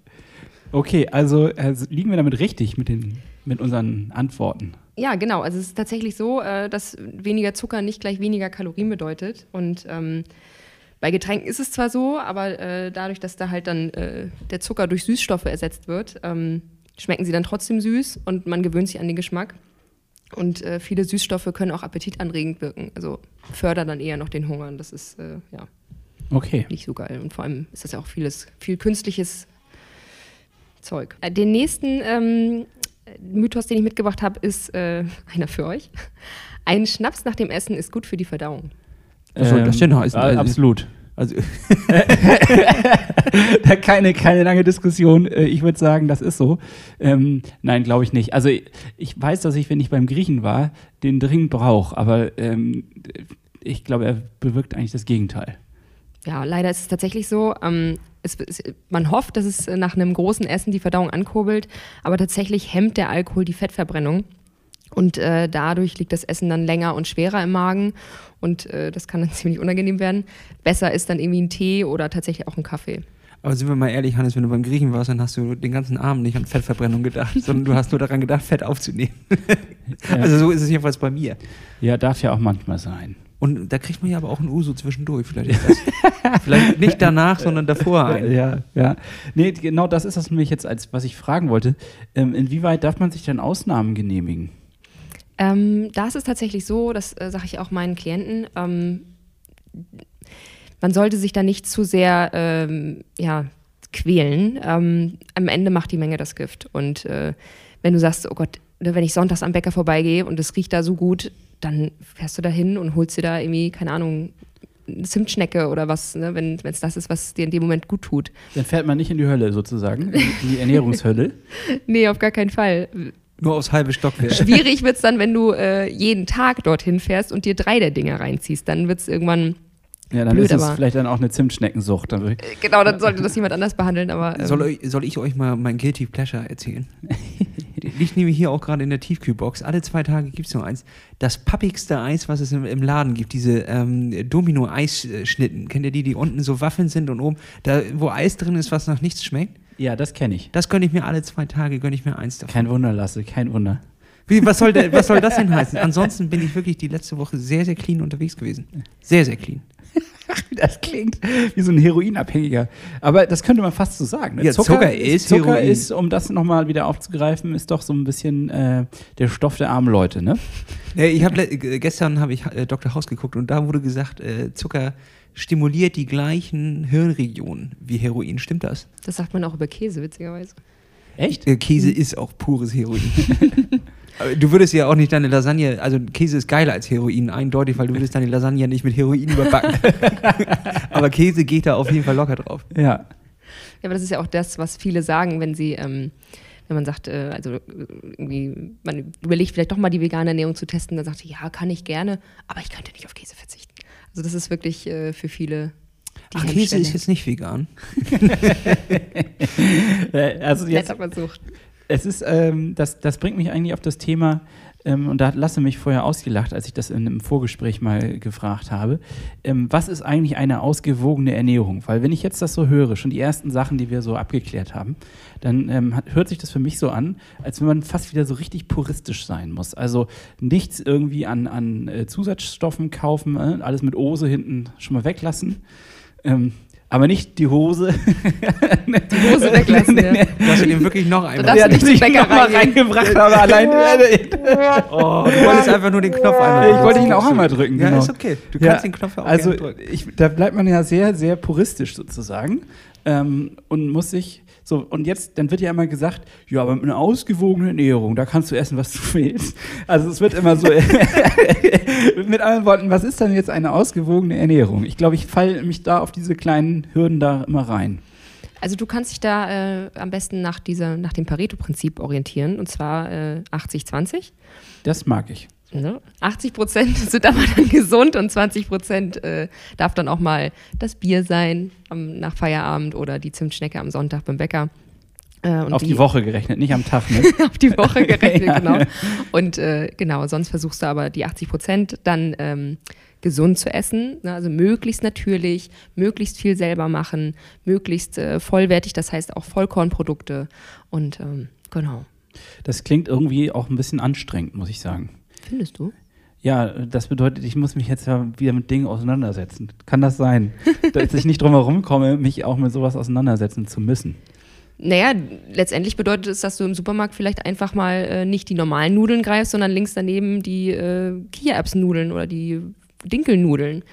S2: okay, also äh, liegen wir damit richtig mit, den, mit unseren Antworten?
S3: Ja, genau. Also es ist tatsächlich so, äh, dass weniger Zucker nicht gleich weniger Kalorien bedeutet. Und ähm, bei Getränken ist es zwar so, aber äh, dadurch, dass da halt dann äh, der Zucker durch Süßstoffe ersetzt wird, ähm, schmecken sie dann trotzdem süß und man gewöhnt sich an den Geschmack. Und äh, viele Süßstoffe können auch appetitanregend wirken. Also fördern dann eher noch den Hunger. Und das ist äh, ja
S2: Okay.
S3: nicht so geil. Und vor allem ist das ja auch vieles, viel künstliches Zeug. Äh, Den nächsten ähm, Mythos, den ich mitgebracht habe, ist äh, einer für euch. Ein Schnaps nach dem essen ist gut für die Verdauung.
S1: Was soll das denn heißen?
S2: äh,
S1: Also-
S2: absolut.
S1: Also,
S2: Da keine, keine lange Diskussion. Äh, Ich würde sagen, das ist so. Ähm, nein, glaube ich nicht. Also ich, ich weiß, dass ich, wenn ich beim Griechen war, den dringend brauche, aber ähm, ich glaube, er bewirkt eigentlich das Gegenteil.
S3: Ja, leider ist es tatsächlich so. Ähm, es, es, man hofft, dass es nach einem großen Essen die Verdauung ankurbelt, aber tatsächlich hemmt der Alkohol die Fettverbrennung. Und äh, dadurch liegt das Essen dann länger und schwerer im Magen und äh, das kann dann ziemlich unangenehm werden. Besser ist dann irgendwie ein Tee oder tatsächlich auch ein Kaffee.
S1: aber sind wir mal ehrlich, Hannes, wenn du beim Griechen warst, dann hast du den ganzen Abend nicht an Fettverbrennung gedacht, sondern du hast nur daran gedacht, Fett aufzunehmen. Also so ist es jedenfalls bei mir.
S2: Ja, darf ja auch manchmal sein.
S1: Und da kriegt man ja aber auch ein Uso zwischendurch. Vielleicht, ist das, vielleicht nicht danach, sondern davor ein.
S2: Ja, ja. Nee, genau das ist das nämlich jetzt, als was ich fragen wollte. Ähm, inwieweit darf man sich denn Ausnahmen genehmigen?
S3: Ähm, da ist es tatsächlich so, das äh, sage ich auch meinen Klienten, ähm, man sollte sich da nicht zu sehr ähm, ja, quälen. Ähm, am Ende macht die Menge das Gift. Und äh, wenn du sagst, oh Gott, ne, wenn ich sonntags am Bäcker vorbeigehe und es riecht da so gut, dann fährst du da hin und holst dir da irgendwie, keine Ahnung, eine Zimtschnecke oder was, ne, wenn es das ist, was dir in dem Moment gut tut.
S2: Dann fährt man nicht in die Hölle sozusagen, in die Ernährungshölle.
S3: Nee, auf gar keinen Fall.
S1: Nur aufs halbe Stockwerk.
S3: Schwierig wird es dann, wenn du äh, jeden Tag dorthin fährst und dir drei der Dinger reinziehst. Dann wird es irgendwann,
S2: Ja, dann
S3: Blöd,
S2: ist es
S3: aber-
S2: vielleicht dann auch eine Zimtschneckensucht. Dann
S3: äh, genau, dann sollte das jemand anders behandeln. Aber ähm,
S1: Soll, soll ich euch mal mein Guilty Pleasure erzählen? Liegt nämlich hier auch gerade in der Tiefkühlbox. Alle zwei Tage gibt es nur eins. Das pappigste Eis, was es im, im Laden gibt, diese ähm, Domino-Eisschnitten. Kennt ihr die, die unten so Waffeln sind und oben, da, wo Eis drin ist, was nach nichts schmeckt?
S2: ja, das kenne ich.
S1: Das gönne ich mir alle zwei Tage, gönne ich mir eins davon.
S2: Kein Wunder, Lasse, kein Wunder.
S1: Wie, was, soll der, was soll das denn heißen? Ansonsten bin ich wirklich die letzte Woche sehr, sehr clean unterwegs gewesen. Sehr, sehr clean.
S2: Das klingt wie so ein Heroinabhängiger. Aber das könnte man fast so sagen. ne?
S1: Ja, Zucker ist
S2: Zucker
S1: Heroin.
S2: ist, um das nochmal wieder aufzugreifen, ist doch so ein bisschen äh, der Stoff der armen Leute, ne?
S1: Ich hab, äh, gestern habe ich äh, Dr. House geguckt und da wurde gesagt, äh, Zucker stimuliert die gleichen Hirnregionen wie Heroin. Stimmt das?
S3: das sagt man auch über Käse, witzigerweise.
S2: Echt?
S1: Äh, Käse ist auch pures Heroin. Du würdest ja auch nicht deine Lasagne, also Käse ist geiler als Heroin, eindeutig, weil du würdest deine Lasagne nicht mit Heroin überbacken. Aber Käse geht da auf jeden Fall locker drauf.
S2: Ja.
S3: Ja, aber das ist ja auch das, was viele sagen, wenn sie, ähm, wenn man sagt, äh, also äh, irgendwie, man überlegt vielleicht doch mal die vegane Ernährung zu testen, dann sagt sie, ja, kann ich gerne, aber ich könnte nicht auf Käse verzichten. Also das ist wirklich äh, für viele die
S1: Ach, Käse ist jetzt nicht vegan.
S2: Äh, Also jetzt,
S3: Netter Versuch.
S2: Es ist, ähm, das, das bringt mich eigentlich auf das Thema, ähm, und da hat Lasse mich vorher ausgelacht, als ich das in einem Vorgespräch mal gefragt habe. Ähm, was ist eigentlich eine ausgewogene Ernährung? Weil wenn ich jetzt das so höre, schon die ersten Sachen, die wir so abgeklärt haben, dann ähm, hat, hört sich das für mich so an, als wenn man fast wieder so richtig puristisch sein muss. Also nichts irgendwie an, an äh, Zusatzstoffen kaufen, äh, alles mit Ose hinten schon mal weglassen. Aber nicht die Hose.
S3: Die Hose weglassen, ja.
S1: Du dem wirklich noch einmal.
S3: darfst
S2: Ja,
S3: nicht
S2: dass
S3: zum
S2: ich
S3: Bäcker
S2: noch mal
S3: reingehen.
S2: reingebracht habe, allein.
S1: Oh, du wolltest einfach nur den Knopf einmal
S2: Ich wollte ihn auch einmal drücken,
S1: Ja,
S2: genau.
S1: ist okay. Du
S2: Ja,
S1: kannst den Knopf ja auch
S2: also
S1: drücken.
S2: ich, da bleibt man ja sehr, sehr puristisch sozusagen ähm, und muss sich so und jetzt dann wird ja immer gesagt, ja, aber mit einer ausgewogenen Ernährung, da kannst du essen, was du willst. Also es wird immer so mit anderen Worten, was ist denn jetzt eine ausgewogene Ernährung? Ich glaube, ich falle mich da auf diese kleinen Hürden da immer rein.
S3: Also du kannst dich da äh, am besten nach, dieser, nach dem Pareto-Prinzip orientieren, und zwar äh, 80-20.
S2: Das mag ich.
S3: Ne? 80 Prozent sind aber dann gesund und 20 Prozent äh, darf dann auch mal das Bier sein am, nach Feierabend oder die Zimtschnecke am Sonntag beim Bäcker. Äh, und
S2: auf die, Woche gerechnet, nicht am Tag. Ne?
S3: auf die Woche gerechnet,
S2: Ja.
S3: genau. Und äh, genau, sonst versuchst du aber die 80 Prozent dann ähm, gesund zu essen. Ne? Also möglichst natürlich, möglichst viel selber machen, möglichst äh, vollwertig, das heißt auch Vollkornprodukte. Und ähm, genau.
S2: Das klingt irgendwie auch ein bisschen anstrengend, muss ich sagen.
S3: Findest du?
S2: Ja, das bedeutet, ich muss mich jetzt ja wieder mit Dingen auseinandersetzen. Kann das sein? Dass ich nicht drum herum komme, mich auch mit sowas auseinandersetzen zu müssen.
S3: Naja, letztendlich bedeutet es, dass du im Supermarkt vielleicht einfach mal äh, nicht die normalen Nudeln greifst, sondern links daneben die äh, Kichererbsennudeln oder die Dinkelnudeln.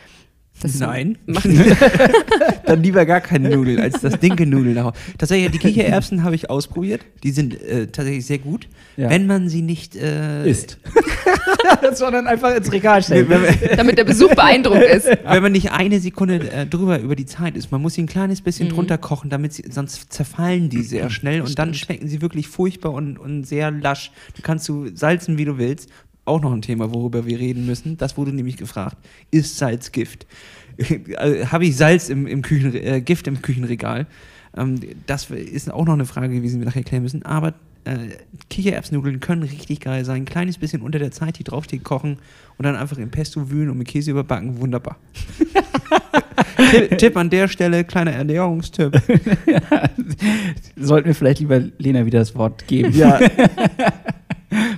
S3: Das
S1: Nein. Dann lieber gar keine Nudeln als das Dinkelnudeln. nach Hause. Tatsächlich, die Kichererbsen habe ich ausprobiert. Die sind äh, tatsächlich sehr gut,
S2: Ja.
S1: wenn man sie nicht äh,
S2: Ist. das war dann einfach ins Regal
S1: man-
S3: damit der Besuch beeindruckt ist.
S1: wenn man nicht eine Sekunde äh, drüber über die Zeit ist. Man muss sie ein kleines bisschen
S3: Mhm.
S1: drunter kochen, damit sie, sonst zerfallen die sehr schnell und dann schmecken sie wirklich furchtbar und, und sehr lasch. Du kannst du salzen, wie du willst. Auch noch ein Thema, worüber wir reden müssen. Das wurde nämlich gefragt. Ist Salz Gift? Also, Habe ich Salz im, im Küchen, äh, Gift im Küchenregal? Ähm, das ist auch noch eine Frage gewesen, die wir nachher klären müssen. Aber äh, Kichererbsnudeln können richtig geil sein. Ein kleines bisschen unter der Zeit, die draufsteht, kochen und dann einfach im Pesto wühlen und mit Käse überbacken. Wunderbar. Tipp, Tipp an der Stelle, kleiner Ernährungstipp.
S2: Sollten wir vielleicht lieber Lena wieder das Wort geben,
S1: Ja,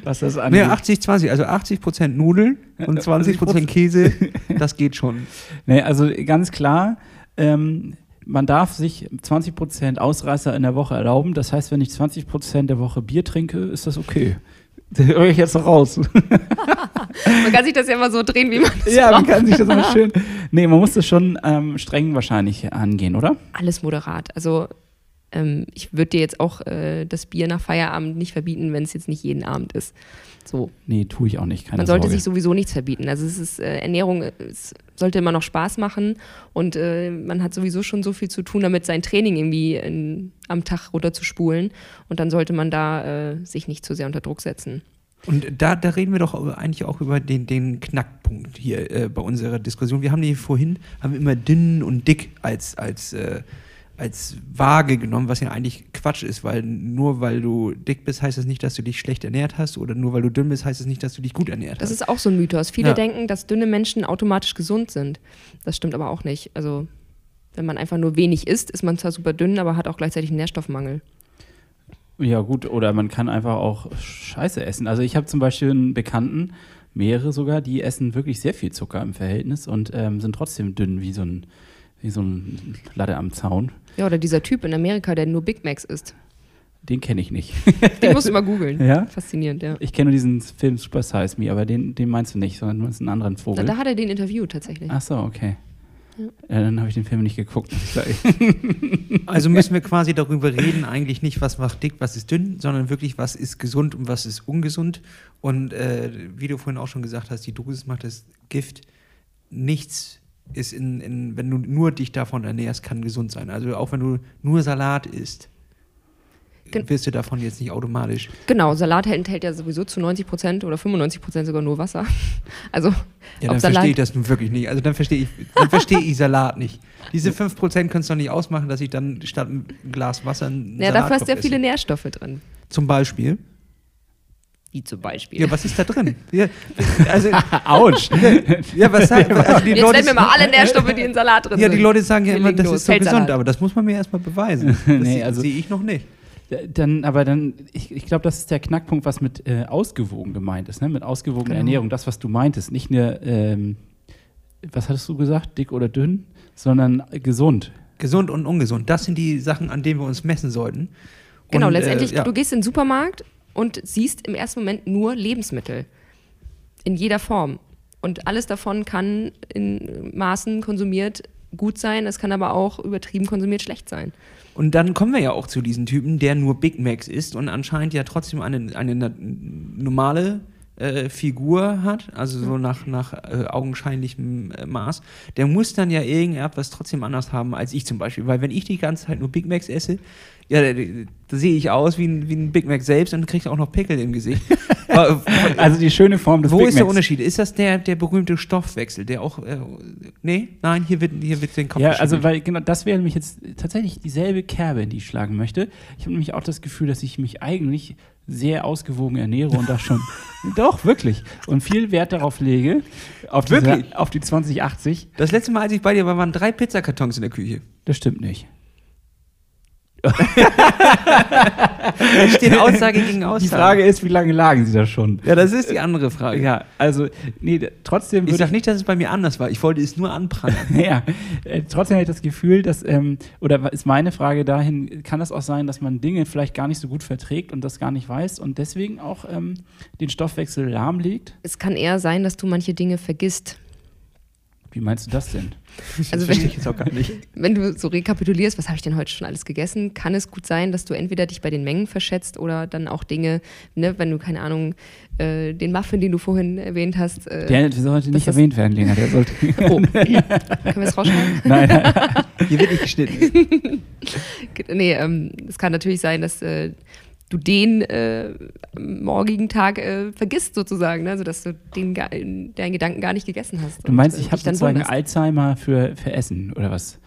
S2: was das
S1: nee,
S2: angeht.
S1: 80-20, also 80% Nudeln und 20% Käse, das geht schon.
S2: Nee, also ganz klar, ähm, man darf sich 20% Ausreißer in der Woche erlauben. Das heißt, wenn ich 20% der Woche Bier trinke, ist das okay. Das höre ich jetzt noch raus.
S3: Man kann sich das ja immer so drehen, wie man es
S2: ja, man
S3: braucht.
S2: kann sich das immer schön. Nee, man muss das schon ähm, streng wahrscheinlich angehen, oder?
S3: Alles moderat. Also ähm, ich würde dir jetzt auch äh, das Bier nach Feierabend nicht verbieten, wenn es jetzt nicht jeden Abend ist. So.
S2: Nee, tue ich auch nicht. Keine
S3: Man sollte
S2: Sorge.
S3: sich sowieso nichts verbieten. Also es ist äh, Ernährung, äh, es sollte immer noch Spaß machen und äh, man hat sowieso schon so viel zu tun, damit sein Training irgendwie in, am Tag runterzuspulen. Und dann sollte man da äh, sich nicht zu sehr unter Druck setzen.
S1: Und da, da reden wir doch eigentlich auch über den, den Knackpunkt hier äh, bei unserer Diskussion. Wir haben die vorhin, haben immer dünn und dick als, als, äh, als Waage genommen, was ja eigentlich Quatsch ist, weil nur weil du dick bist, heißt das nicht, dass du dich schlecht ernährt hast oder nur weil du dünn bist, heißt es das nicht, dass du dich gut ernährt
S3: Das
S1: hast.
S3: ist auch so ein Mythos. Viele
S1: Ja.
S3: denken, dass dünne Menschen automatisch gesund sind. Das stimmt aber auch nicht. Also wenn man einfach nur wenig isst, ist man zwar super dünn, aber hat auch gleichzeitig einen Nährstoffmangel.
S2: Ja, gut, oder man kann einfach auch Scheiße essen. Also ich habe zum Beispiel einen Bekannten, mehrere sogar, die essen wirklich sehr viel Zucker im Verhältnis und ähm, sind trotzdem dünn wie so ein, wie so ein Latte am Zaun.
S3: Ja, oder dieser Typ in Amerika, der nur Big Macs isst.
S2: Den kenne ich nicht.
S3: Den musst du mal googeln.
S2: Ja?
S3: Faszinierend, ja.
S2: Ich kenne nur diesen Film Super Size Me, aber den, den meinst du nicht, sondern du meinst einen anderen
S3: Na,
S2: Vogel.
S3: da hat er den interviewt tatsächlich.
S2: Ach so, okay.
S3: Ja.
S2: Ja, dann habe ich den Film nicht geguckt.
S1: Also müssen wir quasi darüber reden, eigentlich nicht, was macht dick, was ist dünn, sondern wirklich, was ist gesund und was ist ungesund. Und äh, wie du vorhin auch schon gesagt hast, die Dosis macht das Gift. Nichts ist in, in, wenn du nur dich davon ernährst, kann gesund sein. Also auch wenn du nur Salat isst,
S3: Gen-
S1: wirst du davon jetzt nicht automatisch.
S3: Genau, Salat enthält ja sowieso zu 90 Prozent oder 95 Prozent sogar nur Wasser. Also,
S1: Ja, dann
S3: Salat.
S1: verstehe ich das nun wirklich nicht. Also dann verstehe ich, dann verstehe ich Salat nicht. Diese 5% kannst du doch nicht ausmachen, dass ich dann statt ein Glas Wasser einen
S3: Ja, dafür hast du ja viele. Nährstoffe drin.
S1: Zum Beispiel.
S3: Wie zum Beispiel.
S1: Ja, was ist da drin? Ja, also,
S2: Autsch!
S1: ja, was sagen, also die
S3: Jetzt
S1: Leute,
S3: nennen wir mal alle Nährstoffe, die in Salat drin
S1: ja,
S3: sind.
S1: die Leute sagen ja immer, das
S3: los.
S1: ist so
S3: Feldsalat.
S1: gesund, aber das muss man mir erstmal beweisen. Das
S2: Nee,
S1: sehe
S2: also-
S1: sehe ich noch nicht.
S2: Dann, aber dann, ich, ich glaube, das ist der Knackpunkt, was mit äh, ausgewogen gemeint ist, ne? mit ausgewogener
S3: Genau.
S2: Ernährung. Das, was du meintest, nicht eine, ähm, was hattest du gesagt, dick oder dünn, sondern gesund.
S1: Gesund und ungesund, das sind die Sachen, an denen wir uns messen sollten.
S3: Genau,
S1: Und,
S3: letztendlich,
S1: äh, ja.
S3: du gehst in den Supermarkt und siehst im ersten Moment nur Lebensmittel. In jeder Form. Und alles davon kann in Maßen konsumiert gut sein, es kann aber auch übertrieben konsumiert schlecht sein.
S1: Und dann kommen wir ja auch zu diesem Typen, der nur Big Macs isst und anscheinend ja trotzdem eine, eine normale äh, Figur hat, also so nach, nach äh, augenscheinlichem äh, Maß. Der muss dann ja irgendetwas trotzdem anders haben als ich zum Beispiel. Weil wenn ich die ganze Zeit nur Big Macs esse, ja, da, sehe ich aus wie ein, wie ein Big Mac selbst und kriege auch noch Pickel im Gesicht.
S2: Also die schöne Form des
S1: wo
S2: Big
S1: ist der
S2: Macs.
S1: Unterschied? Ist das der, der berühmte Stoffwechsel, der auch. Äh, nee, nein, hier wird, hier wird den Kopf
S2: Ja, also weil genau das wäre nämlich jetzt tatsächlich dieselbe Kerbe, in die ich schlagen möchte. Ich habe nämlich auch das Gefühl, dass ich mich eigentlich sehr ausgewogen ernähre und da schon doch wirklich und viel Wert darauf lege auf diese,
S1: Wirklich?
S2: auf die 2080.
S1: Das letzte Mal, als ich bei dir war, waren drei Pizzakartons in der Küche.
S2: Das stimmt nicht.
S1: Steht Aussage gegen Aussage.
S2: Die Frage ist, wie lange lagen sie da schon?
S1: Ja, das ist die andere Frage.
S2: Ja, also nee, trotzdem
S1: Ich sag nicht, dass es bei mir anders war. Ich wollte es nur anprangern.
S2: Ja, äh, trotzdem habe ich das Gefühl, dass, ähm, oder ist meine Frage dahin, kann das auch sein, dass man Dinge vielleicht gar nicht so gut verträgt und das gar nicht weiß und deswegen auch ähm, den Stoffwechsel lahmlegt?
S3: Es kann eher sein, dass du manche Dinge vergisst.
S2: Wie meinst du das denn?
S3: Also
S1: verstehe
S3: wenn,
S1: ich jetzt auch gar nicht.
S3: wenn du so rekapitulierst, was habe ich denn heute schon alles gegessen, kann es gut sein, dass du entweder dich bei den Mengen verschätzt oder dann auch Dinge, ne, wenn du, keine Ahnung, äh, den Muffin, den du vorhin erwähnt hast. Äh,
S2: Der sollte nicht erwähnt werden, Lena. Der sollte.
S3: oh. können wir es rausschneiden?
S2: nein, nein.
S1: Hier wird nicht geschnitten.
S3: Nee, ähm, es kann natürlich sein, dass äh, du den äh, am morgigen Tag äh, vergisst sozusagen, ne? also dass du den, deinen Gedanken gar nicht gegessen hast.
S2: Du meinst,
S3: und, äh,
S2: ich habe sozusagen
S3: wunderst.
S2: Alzheimer für, für Essen oder was?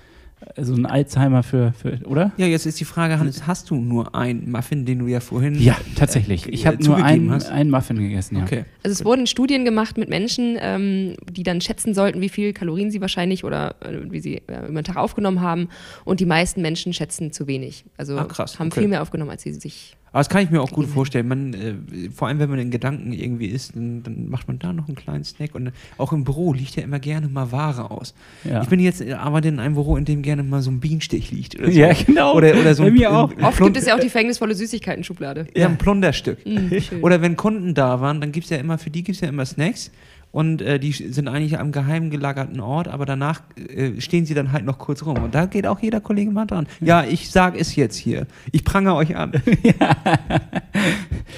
S2: Also ein Alzheimer für, für oder?
S1: Ja, jetzt ist die Frage, Hannes, hast du nur einen Muffin, den du ja vorhin.
S2: Ja, tatsächlich.
S1: äh,
S2: Ich habe
S1: äh,
S2: nur einen,
S1: hast?
S2: einen Muffin gegessen, ja.
S1: Okay.
S3: Also es wurden Studien gemacht mit Menschen, ähm, die dann schätzen sollten, wie viel Kalorien sie wahrscheinlich oder äh, wie sie äh, über den Tag aufgenommen haben. Und die meisten Menschen schätzen zu wenig. Also
S1: Ah, krass,
S3: haben
S1: okay.
S3: viel mehr aufgenommen, als sie sich.
S1: Aber das kann ich mir auch gut vorstellen. Man, äh, vor allem, wenn man in Gedanken irgendwie ist, dann, dann macht man da noch einen kleinen Snack. Und auch im Büro liegt ja immer gerne mal Ware aus.
S2: Ja.
S1: Ich bin jetzt arbeite in einem Büro, in dem gerne mal so ein Bienenstich liegt. Oder so.
S2: Ja, genau.
S1: Oder, oder so ein,
S2: mir auch.
S1: ein, ein
S3: Oft gibt es ja auch die verhängnisvolle Süßigkeiten-Schublade.
S1: ja, ein Plunderstück.
S3: Schön.
S1: Oder wenn Kunden da waren, dann gibt es ja immer, für die gibt es ja immer Snacks. Und äh, die sind eigentlich am geheim gelagerten Ort, aber danach äh, stehen sie dann halt noch kurz rum. Und da geht auch jeder Kollege mal dran. Ja, ich sag es jetzt hier. Ich prangere euch an.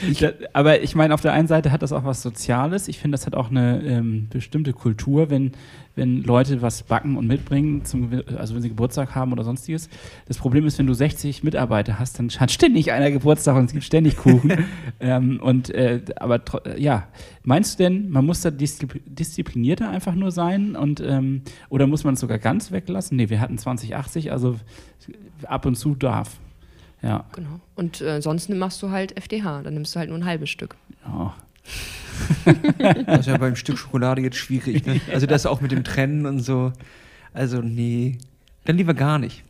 S2: Ich, aber ich meine, auf der einen Seite hat das auch was Soziales. Ich finde, das hat auch eine ähm, bestimmte Kultur, wenn, wenn Leute was backen und mitbringen, zum, also wenn sie Geburtstag haben oder sonstiges. Das Problem ist, wenn du 60 Mitarbeiter hast, dann hat ständig einer Geburtstag und es gibt ständig Kuchen. ähm, und, äh, aber äh, ja, meinst du denn, man muss da diszi- disziplinierter einfach nur sein? Und, ähm, oder muss man es sogar ganz weglassen? Nee, wir hatten 2080, also ab und zu darf. Ja,
S3: Genau. Und äh, sonst machst du halt FDH, dann nimmst du halt nur ein halbes Stück.
S2: ja.
S1: Das ist ja beim Stück Schokolade jetzt schwierig. Ne? Also das auch mit dem Trennen und so. Also nee. Dann lieber gar nicht.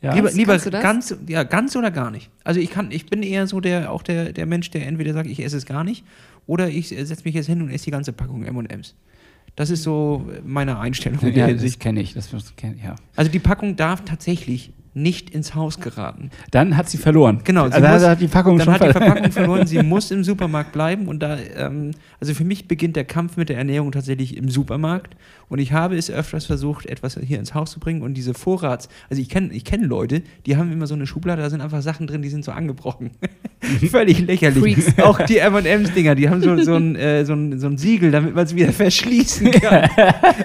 S2: ja.
S1: lieber lieber ganz, ja, ganz oder gar nicht. Also ich kann, ich bin eher so der, auch der, der Mensch, der entweder sagt, ich esse es gar nicht, oder ich setze mich jetzt hin und esse die ganze Packung M&M's. Das ist so meine Einstellung
S2: Ja, das kenne ich. Das, das kenn, ja.
S1: Also die Packung darf tatsächlich nicht ins Haus geraten.
S2: Dann hat sie verloren.
S1: Genau, sie
S2: Also
S1: muss-
S2: hat die Packung
S1: Dann
S2: schon
S1: hat die
S2: verloren.
S1: Verpackung verloren, sie muss im Supermarkt bleiben und da, ähm, also für mich beginnt der Kampf mit der Ernährung tatsächlich im Supermarkt und ich habe es öfters versucht, etwas hier ins Haus zu bringen und diese Vorrats, also ich kenne ich kenn Leute, die haben immer so eine Schublade, da sind einfach Sachen drin, die sind so angebrochen. Völlig lächerlich.
S3: Freaks.
S1: Auch die M&M's-Dinger, die haben so, so, ein, äh, so, ein, so ein Siegel, damit man es wieder verschließen kann.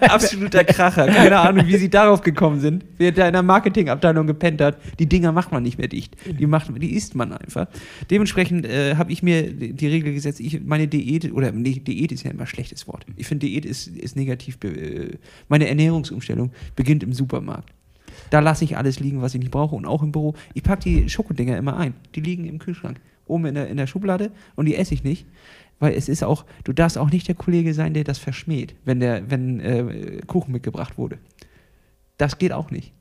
S1: Absoluter Kracher. Keine Ahnung, wie sie darauf gekommen sind. Wer da in der Marketingabteilung gepennt hat, die Dinger macht man nicht mehr dicht. Die, macht, die isst man einfach. Dementsprechend äh, habe ich mir die Regel gesetzt, ich, meine Diät, oder nee, Diät ist ja immer ein schlechtes Wort. Ich finde, Diät ist, ist negativ. Äh, meine Ernährungsumstellung beginnt im Supermarkt. Da lasse ich alles liegen, was ich nicht brauche und auch im Büro. Ich packe die Schokodinger immer ein. Die liegen im Kühlschrank, oben in der, in der Schublade und die esse ich nicht. Weil es ist auch, du darfst auch nicht der Kollege sein, der das verschmäht, wenn der, wenn äh, Kuchen mitgebracht wurde. Das geht auch nicht.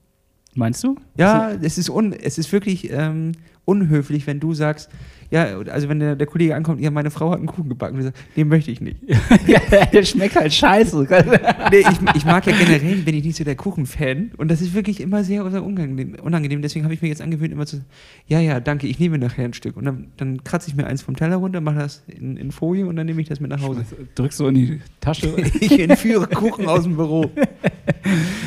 S2: Meinst du?
S1: Ja, es ist, un, es ist wirklich ähm, unhöflich, wenn du sagst, ja, also wenn der, der Kollege ankommt, ja, meine Frau hat einen Kuchen gebacken, und du sagst, den möchte ich nicht.
S2: ja, der schmeckt halt scheiße.
S1: nee, ich, ich mag ja generell, bin ich nicht so der Kuchen-Fan und das ist wirklich immer sehr, unangenehm, unangenehm. Deswegen habe ich mir jetzt angewöhnt, immer zu ja, ja, danke, ich nehme nachher ein Stück und dann, dann kratze ich mir eins vom Teller runter, mache das in, in Folie und dann nehme ich das mit nach Hause.
S2: Drückst du in die Tasche.
S1: Ich entführe Kuchen aus dem Büro.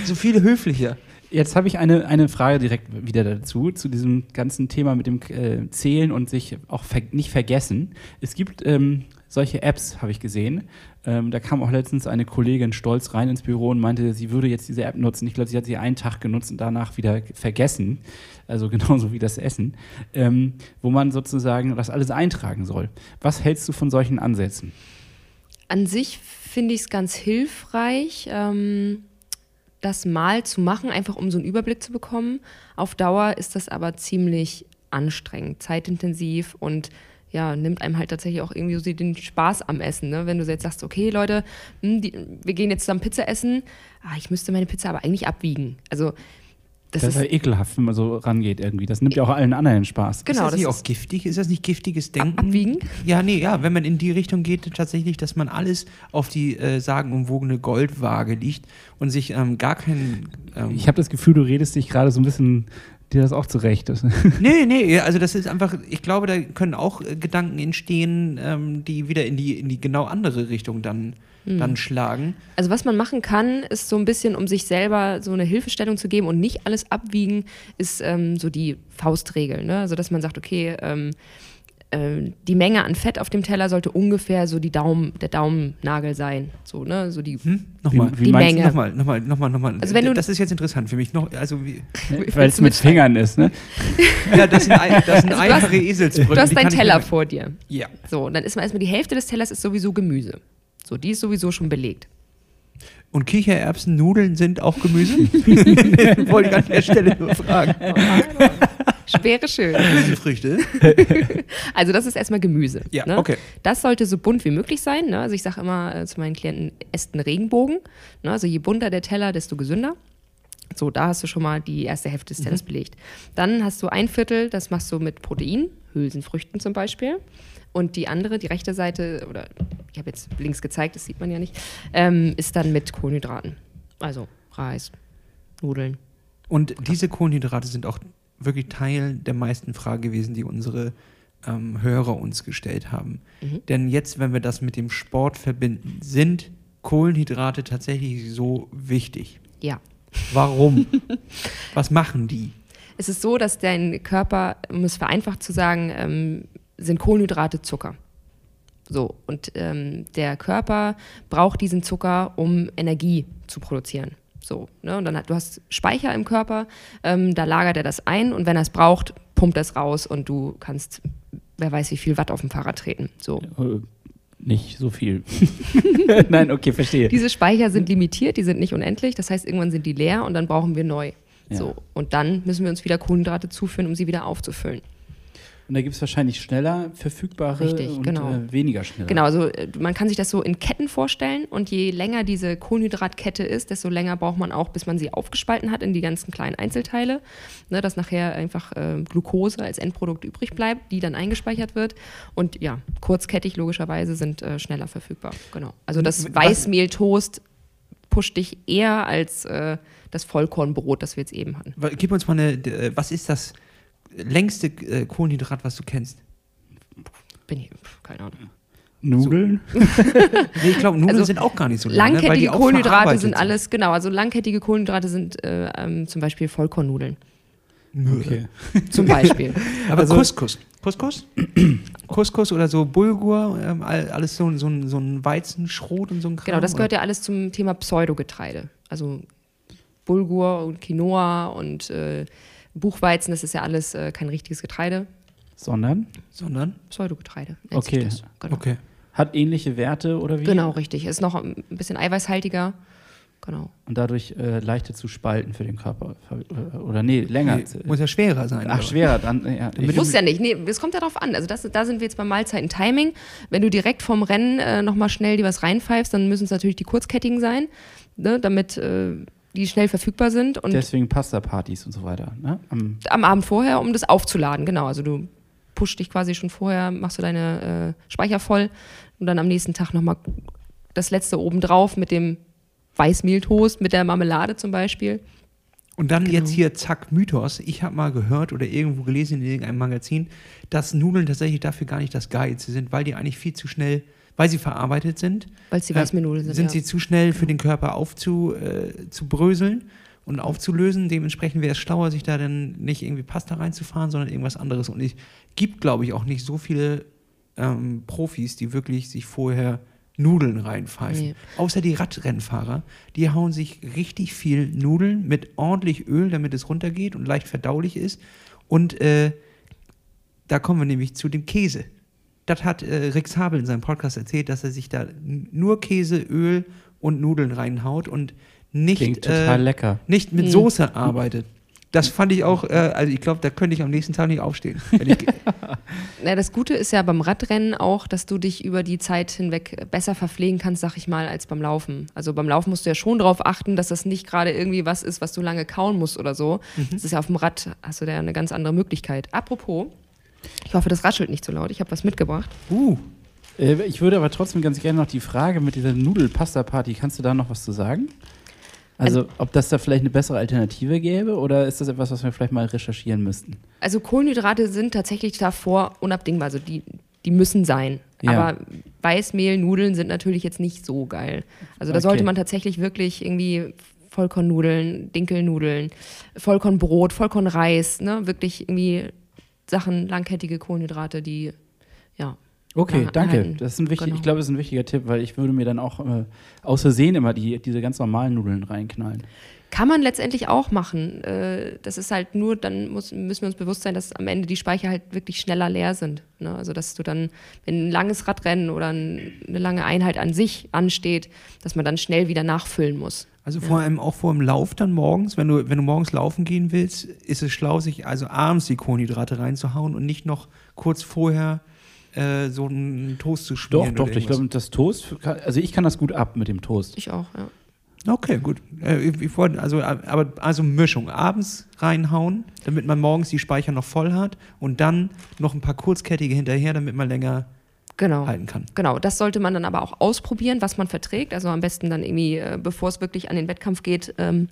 S1: So viel höflicher.
S2: Jetzt habe ich eine, eine Frage direkt wieder dazu, zu diesem ganzen Thema mit dem äh, Zählen und sich auch ver nicht vergessen. Es gibt ähm, solche Apps, habe ich gesehen. Ähm, da kam auch letztens eine Kollegin stolz rein ins Büro und meinte, sie würde jetzt diese App nutzen. Ich glaube, sie hat sie einen Tag genutzt und danach wieder vergessen. Also genauso wie das Essen. Ähm, wo man sozusagen das alles eintragen soll. Was hältst du von solchen Ansätzen?
S3: An sich finde ich es ganz hilfreich, ähm, das mal zu machen, einfach um so einen Überblick zu bekommen. Auf Dauer ist das aber ziemlich anstrengend, zeitintensiv und ja, nimmt einem halt tatsächlich auch irgendwie so den Spaß am Essen. Ne? Wenn du jetzt sagst, okay, Leute, hm, die, wir gehen jetzt zusammen Pizza essen, ah, ich müsste meine Pizza aber eigentlich abwiegen. Also das,
S2: Das ist ja ekelhaft, wenn man so rangeht irgendwie. Das nimmt ja auch allen anderen Spaß.
S3: genau,
S1: ist das
S3: das
S1: nicht
S3: ist
S1: auch giftig? Ist das nicht giftiges Denken?
S3: abwiegen.
S1: Ja, nee, ja, wenn man in die Richtung geht, tatsächlich, dass man alles auf die äh, sagenumwogene Goldwaage liegt und sich ähm, gar keinen. Ähm,
S2: Ich habe das Gefühl, du redest dich gerade so ein bisschen dir das auch zurecht.
S1: Nee, nee, also das ist einfach, ich glaube, da können auch äh, Gedanken entstehen, ähm, die wieder in die, in die genau andere Richtung dann, dann schlagen.
S3: Also was man machen kann, ist so ein bisschen, um sich selber so eine Hilfestellung zu geben und nicht alles abwiegen, ist ähm, so die Faustregel. Ne? Also dass man sagt, okay, ähm, ähm, die Menge an Fett auf dem Teller sollte ungefähr so die Daumen, der Daumennagel sein. So, ne? So die
S1: Hm? Nochmal.
S2: Wie- wie
S3: Die
S2: meinst du
S3: Menge.
S1: Nochmal, nochmal, nochmal, nochmal.
S3: Also wenn du-
S1: das ist jetzt interessant für mich. Noch, also wie,
S2: Weil es mit Fingern ist, ne?
S1: ja, das sind, ein, das sind
S3: Also du hast-
S1: einfache Eselsbrücken.
S3: Du hast deinen Teller vor dir.
S1: Ja.
S3: So, und dann ist man erstmal die Hälfte des Tellers ist sowieso Gemüse. So, die ist sowieso schon belegt.
S1: Und Kichererbsen, Nudeln sind auch Gemüse? Wollte ich an der Stelle nur fragen.
S3: Wäre schön.
S1: Früchte?
S3: Also das ist erstmal Gemüse.
S1: Ja,
S3: ne?
S1: okay.
S3: Das sollte so bunt wie möglich sein. Ne? Also ich sage immer äh, zu meinen Klienten, esst einen Regenbogen. Ne? Also je bunter der Teller, desto gesünder. So, da hast du schon mal die erste Hälfte des Tellers belegt. Dann hast du ein Viertel, das machst du mit Protein, Hülsenfrüchten zum Beispiel. Und die andere, die rechte Seite, oder ich habe jetzt links gezeigt, das sieht man ja nicht, ähm, ist dann mit Kohlenhydraten. Also Reis, Nudeln.
S1: Und diese Kohlenhydrate sind auch wirklich Teil der meisten Fragen gewesen, die unsere ähm, Hörer uns gestellt haben.
S3: Mhm.
S1: Denn jetzt, wenn wir das mit dem Sport verbinden, sind Kohlenhydrate tatsächlich so wichtig?
S3: Ja.
S1: Warum? Was machen die?
S3: Es ist so, dass dein Körper, um es vereinfacht zu sagen, ähm, sind Kohlenhydrate Zucker. So, und ähm, der Körper braucht diesen Zucker, um Energie zu produzieren. So, ne? Und dann hat, du hast Speicher im Körper, ähm, da lagert er das ein und wenn er es braucht, pumpt er es raus und du kannst, wer weiß wie viel Watt auf dem Fahrrad treten. So.
S2: Äh, Nicht so viel. Nein, okay, verstehe.
S3: Diese Speicher sind limitiert, die sind nicht unendlich. Das heißt, irgendwann sind die leer und dann brauchen wir neu.
S2: Ja.
S3: So. Und dann müssen wir uns wieder Kohlenhydrate zuführen, um sie wieder aufzufüllen.
S2: Und da gibt es wahrscheinlich schneller verfügbare
S3: Richtig,
S2: und
S3: genau.
S2: äh, weniger schneller.
S3: Genau, also äh, man kann sich das so in Ketten vorstellen und je länger diese Kohlenhydratkette ist, desto länger braucht man auch, bis man sie aufgespalten hat in die ganzen kleinen Einzelteile, ne, dass nachher einfach äh, Glucose als Endprodukt übrig bleibt, die dann eingespeichert wird. Und ja, kurzkettig logischerweise sind äh, schneller verfügbar. Genau. Also das Weißmehltoast pusht dich eher als äh, das Vollkornbrot, das wir jetzt eben hatten.
S1: Gib uns mal eine, äh, was ist das längste äh, Kohlenhydrat, was du kennst?
S3: Bin ich, keine Ahnung.
S2: Nudeln?
S1: Nee, ich glaube, Nudeln
S3: Also,
S1: sind auch gar nicht so lang, ne? weil die
S3: Langkettige
S1: auch
S3: Kohlenhydrate sind alles, genau, also langkettige Kohlenhydrate sind äh, ähm, zum Beispiel Vollkornnudeln.
S2: Okay.
S3: Zum Beispiel.
S1: Aber
S2: Also-
S1: Couscous. Couscous? Couscous oder so Bulgur, ähm, all- alles so, so, ein- so ein Weizenschrot und so ein Kram.
S3: Genau, das gehört
S1: oder?
S3: ja alles zum Thema Pseudogetreide. Also Bulgur und Quinoa und äh, Buchweizen, das ist ja alles äh, kein richtiges Getreide.
S2: Sondern
S1: Sondern?
S3: Pseudogetreide. nennt sich
S2: Okay.
S3: Das. Genau.
S1: Okay.
S2: hat ähnliche Werte oder wie?
S3: genau, richtig. Ist noch ein bisschen eiweißhaltiger. Genau.
S2: Und dadurch äh, leichter zu spalten für den Körper. Äh, Oder nee, länger.
S1: Nee, muss ja schwerer sein.
S2: Ach, schwerer dann. Ja, ich,
S3: Muss ja nicht. Nee, es kommt ja darauf an. Also das, da sind wir jetzt beim Mahlzeiten-Timing. Wenn du direkt vom Rennen äh, nochmal schnell die was reinpfeifst, dann müssen es natürlich die kurzkettigen sein, ne, damit äh, die schnell verfügbar sind. Und
S2: deswegen Pasta-Partys und so weiter. Ne? Am,
S3: am Abend vorher, um das aufzuladen, genau. Also du pusht dich quasi schon vorher, machst du deine äh, Speicher voll und dann am nächsten Tag nochmal das letzte obendrauf mit dem Weißmehltoast, mit der Marmelade zum Beispiel.
S1: Und dann
S3: Genau.
S1: jetzt hier, zack, Mythos. Ich habe mal gehört oder irgendwo gelesen in irgendeinem Magazin, dass Nudeln tatsächlich dafür gar nicht das Geilste sind, weil die eigentlich viel zu schnell, weil sie verarbeitet sind,
S3: Weil es die
S1: Äh,
S3: sind.
S1: sind
S3: ja.
S1: sie zu schnell für den Körper aufzu, äh, und aufzulösen. Dementsprechend wäre es schlauer, sich da dann nicht irgendwie Pasta reinzufahren, sondern irgendwas anderes. Und es gibt, glaube ich, auch nicht so viele ähm, Profis, die wirklich sich vorher Nudeln reinpfeifen.
S3: Nee.
S1: Außer die Radrennfahrer, die hauen sich richtig viel Nudeln mit ordentlich Öl, damit es runtergeht und leicht verdaulich ist. Und äh, da kommen wir nämlich zu dem Käse. Das hat äh, Rick Sabel in seinem Podcast erzählt, dass er sich da nur Käse, Öl und Nudeln reinhaut und nicht,
S2: klingt total
S1: äh,
S2: lecker.
S1: nicht mit
S3: Mhm.
S1: Soße arbeitet. Das fand ich auch, äh, also ich glaube, da könnte ich am nächsten Tag nicht aufstehen. Wenn ich,
S3: Na, das Gute ist ja beim Radrennen auch, dass du dich über die Zeit hinweg besser verpflegen kannst, sag ich mal, als beim Laufen. Also beim Laufen musst du ja schon darauf achten, dass das nicht gerade irgendwie was ist, was du lange kauen musst oder so. Das ist ja auf dem Rad, hast du da eine ganz andere Möglichkeit. Apropos, ich hoffe, das raschelt nicht so laut. Ich habe was mitgebracht.
S1: uh,
S2: Äh, ich würde aber trotzdem ganz gerne noch die Frage mit dieser Nudel-Pasta-Party, kannst du da noch was zu sagen? Also, ob das da vielleicht eine bessere Alternative gäbe oder ist das etwas, was wir vielleicht mal recherchieren müssten?
S3: Also Kohlenhydrate sind tatsächlich davor unabdingbar. Also die, die müssen sein.
S2: Ja.
S3: Aber Weißmehl, Nudeln sind natürlich jetzt nicht so geil. Also da
S2: Okay.
S3: sollte man tatsächlich wirklich irgendwie Vollkornnudeln, Dinkelnudeln, Vollkornbrot, Vollkornreis, ne? Wirklich irgendwie Sachen, langkettige Kohlenhydrate, die.
S2: Okay, danke. Das ist ein wichtig,
S3: Genau.
S2: Ich glaube, das ist ein wichtiger Tipp, weil ich würde mir dann auch äh, aus Versehen immer die, diese ganz normalen Nudeln reinknallen.
S3: Kann man letztendlich auch machen. Äh, Das ist halt nur, dann muss, müssen wir uns bewusst sein, dass am Ende die Speicher halt wirklich schneller leer sind. Ne? Also dass du dann, wenn ein langes Radrennen oder ein, eine lange Einheit an sich ansteht, dass man dann schnell wieder nachfüllen muss.
S1: also vor allem auch vor dem Lauf dann morgens, wenn du, wenn du morgens laufen gehen willst, ist es schlau, sich also abends die Kohlenhydrate reinzuhauen und nicht noch kurz vorher äh, so einen Toast zu
S2: Doch,
S1: schmieren.
S2: doch,
S1: oder
S2: ich glaube, das Toast, kann- also ich kann das gut ab mit dem Toast.
S3: Ich auch, ja.
S1: Okay, gut. Äh, ich, ich wollte, also, aber also Mischung. Abends reinhauen, damit man morgens die Speicher noch voll hat und dann noch ein paar kurzkettige hinterher, damit man länger
S3: Genau.
S1: halten kann.
S3: Genau, das sollte man dann aber auch ausprobieren, was man verträgt. Also am besten dann irgendwie, äh, bevor es wirklich an den Wettkampf geht, ähm,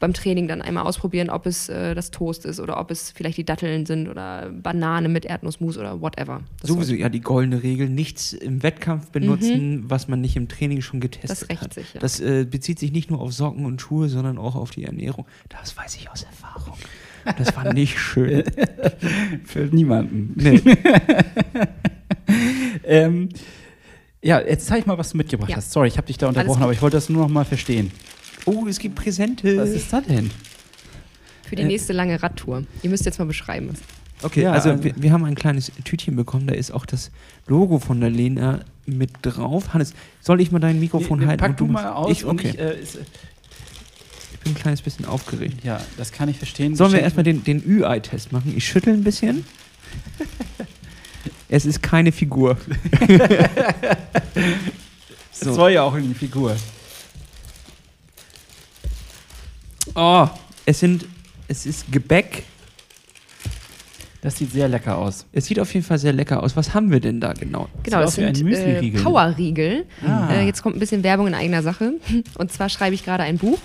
S3: beim Training dann einmal ausprobieren, ob es äh, das Toast ist oder ob es vielleicht die Datteln sind oder Banane mit Erdnussmus oder whatever. Das
S1: Sowieso, ja, die goldene Regel, nichts im Wettkampf benutzen, was man nicht im Training schon getestet
S3: Das rächt
S1: hat.
S3: sich, ja.
S1: Das äh, bezieht sich nicht nur auf Socken und Schuhe, sondern auch auf die Ernährung. Das weiß ich aus Erfahrung. Das war nicht schön.
S2: Für niemanden.
S1: Nee.
S2: Ähm, ja, jetzt zeig mal, was du mitgebracht
S3: Ja.
S2: hast. Sorry, ich habe dich da unterbrochen, aber ich wollte das nur noch mal verstehen.
S1: Oh, es gibt Präsente.
S2: Was ist das denn?
S3: Für die
S2: Äh.
S3: nächste lange Radtour. Ihr müsst jetzt mal beschreiben.
S1: Okay,
S2: Ja,
S1: also
S2: also-
S1: wir, wir haben ein kleines Tütchen bekommen, da ist auch das Logo von der Lena mit drauf. Hannes, soll ich mal dein Mikrofon
S2: Nee,
S1: halten?
S2: Pack
S1: und
S2: du
S1: machst-
S2: mal aus
S1: Ich,
S2: und
S1: okay.
S2: ich, äh, ist, äh,
S1: ich bin ein kleines bisschen aufgeregt.
S2: ja, das kann ich verstehen.
S1: Sollen wir erstmal den, den Ü-Ei-Test machen? Ich schüttel ein bisschen. es ist keine Figur.
S2: Das soll ja auch in die Figur.
S1: Oh, es sind, es ist Gebäck.
S2: Das sieht sehr lecker aus.
S1: Es sieht auf jeden Fall sehr lecker aus. Was haben wir denn da genau?
S3: Genau, das
S2: ein
S3: sind äh,
S2: Müsli-Riegel.
S3: Powerriegel.
S2: Ah.
S3: Äh, jetzt kommt ein bisschen Werbung in eigener Sache. Und zwar schreibe ich gerade ein Buch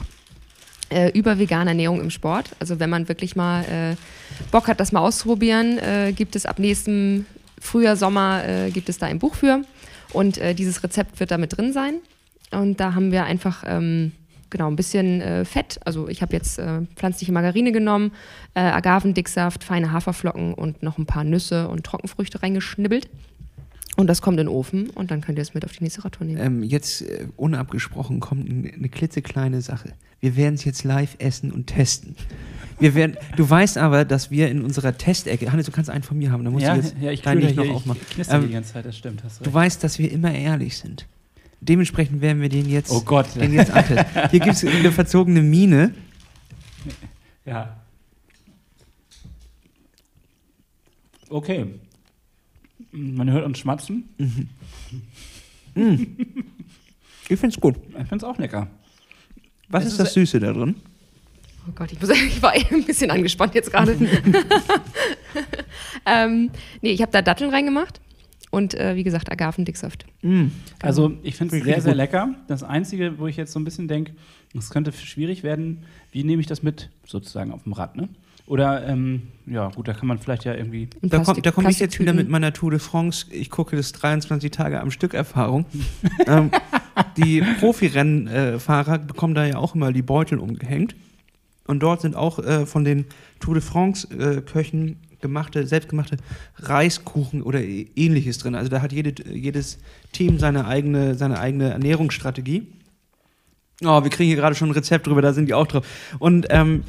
S3: äh, über vegane Ernährung im Sport. Also wenn man wirklich mal äh, Bock hat, das mal auszuprobieren, äh, gibt es ab nächstem Frühjahr, Sommer, äh, gibt es da ein Buch für. Und äh, dieses Rezept wird da mit drin sein. Und da haben wir einfach ähm, genau ein bisschen äh, Fett. Also ich habe jetzt äh, pflanzliche Margarine genommen, äh, Agavendicksaft, feine Haferflocken und noch ein paar Nüsse und Trockenfrüchte reingeschnibbelt. Und das kommt in den Ofen und dann könnt ihr es mit auf die nächste Radtour nehmen.
S1: Ähm, jetzt äh, unabgesprochen kommt eine klitzekleine Sache. Wir werden es jetzt live essen und testen. Wir werden, du weißt aber, dass wir in unserer Testecke, Hannes, du kannst einen von mir haben, da musst
S2: Ja,
S1: du jetzt
S2: ja, ich
S1: deinen nicht noch
S2: hier,
S1: aufmachen.
S2: ich
S1: Ähm,
S2: die ganze Zeit, das stimmt. Hast
S1: Du weißt, dass wir immer ehrlich sind. Dementsprechend werden wir den jetzt,
S2: Oh Gott.
S1: den jetzt antesten. Hier gibt es eine verzogene Miene.
S2: Ja. Okay. Man hört uns schmatzen.
S1: Ich finde es gut.
S2: Ich finde es auch lecker.
S1: Was ist
S2: ist-
S1: das Süße da drin?
S3: Oh Gott, ich, muss, ich war ein bisschen angespannt jetzt gerade. ähm, nee, ich habe da Datteln reingemacht und äh, wie gesagt Agavendicksaft.
S1: Mm.
S2: Also ich finde es sehr, sehr lecker. Das Einzige, wo ich jetzt so ein bisschen denke, es könnte schwierig werden, wie nehme ich das mit, sozusagen auf dem Rad, ne? Oder, ähm, ja gut, da kann man vielleicht ja irgendwie,
S3: In
S1: Da komme komm ich jetzt wieder mit meiner Tour de France. Ich gucke das 23 Tage am Stück Erfahrung. ähm, die Profirennfahrer bekommen da ja auch immer die Beutel umgehängt. Und dort sind auch äh, von den Tour de France-Köchen gemachte, selbstgemachte Reiskuchen oder ähnliches drin. Also da hat jede, jedes Team seine eigene, seine eigene Ernährungsstrategie. Oh, wir kriegen hier gerade schon ein Rezept drüber, da sind die auch drauf. Und ähm,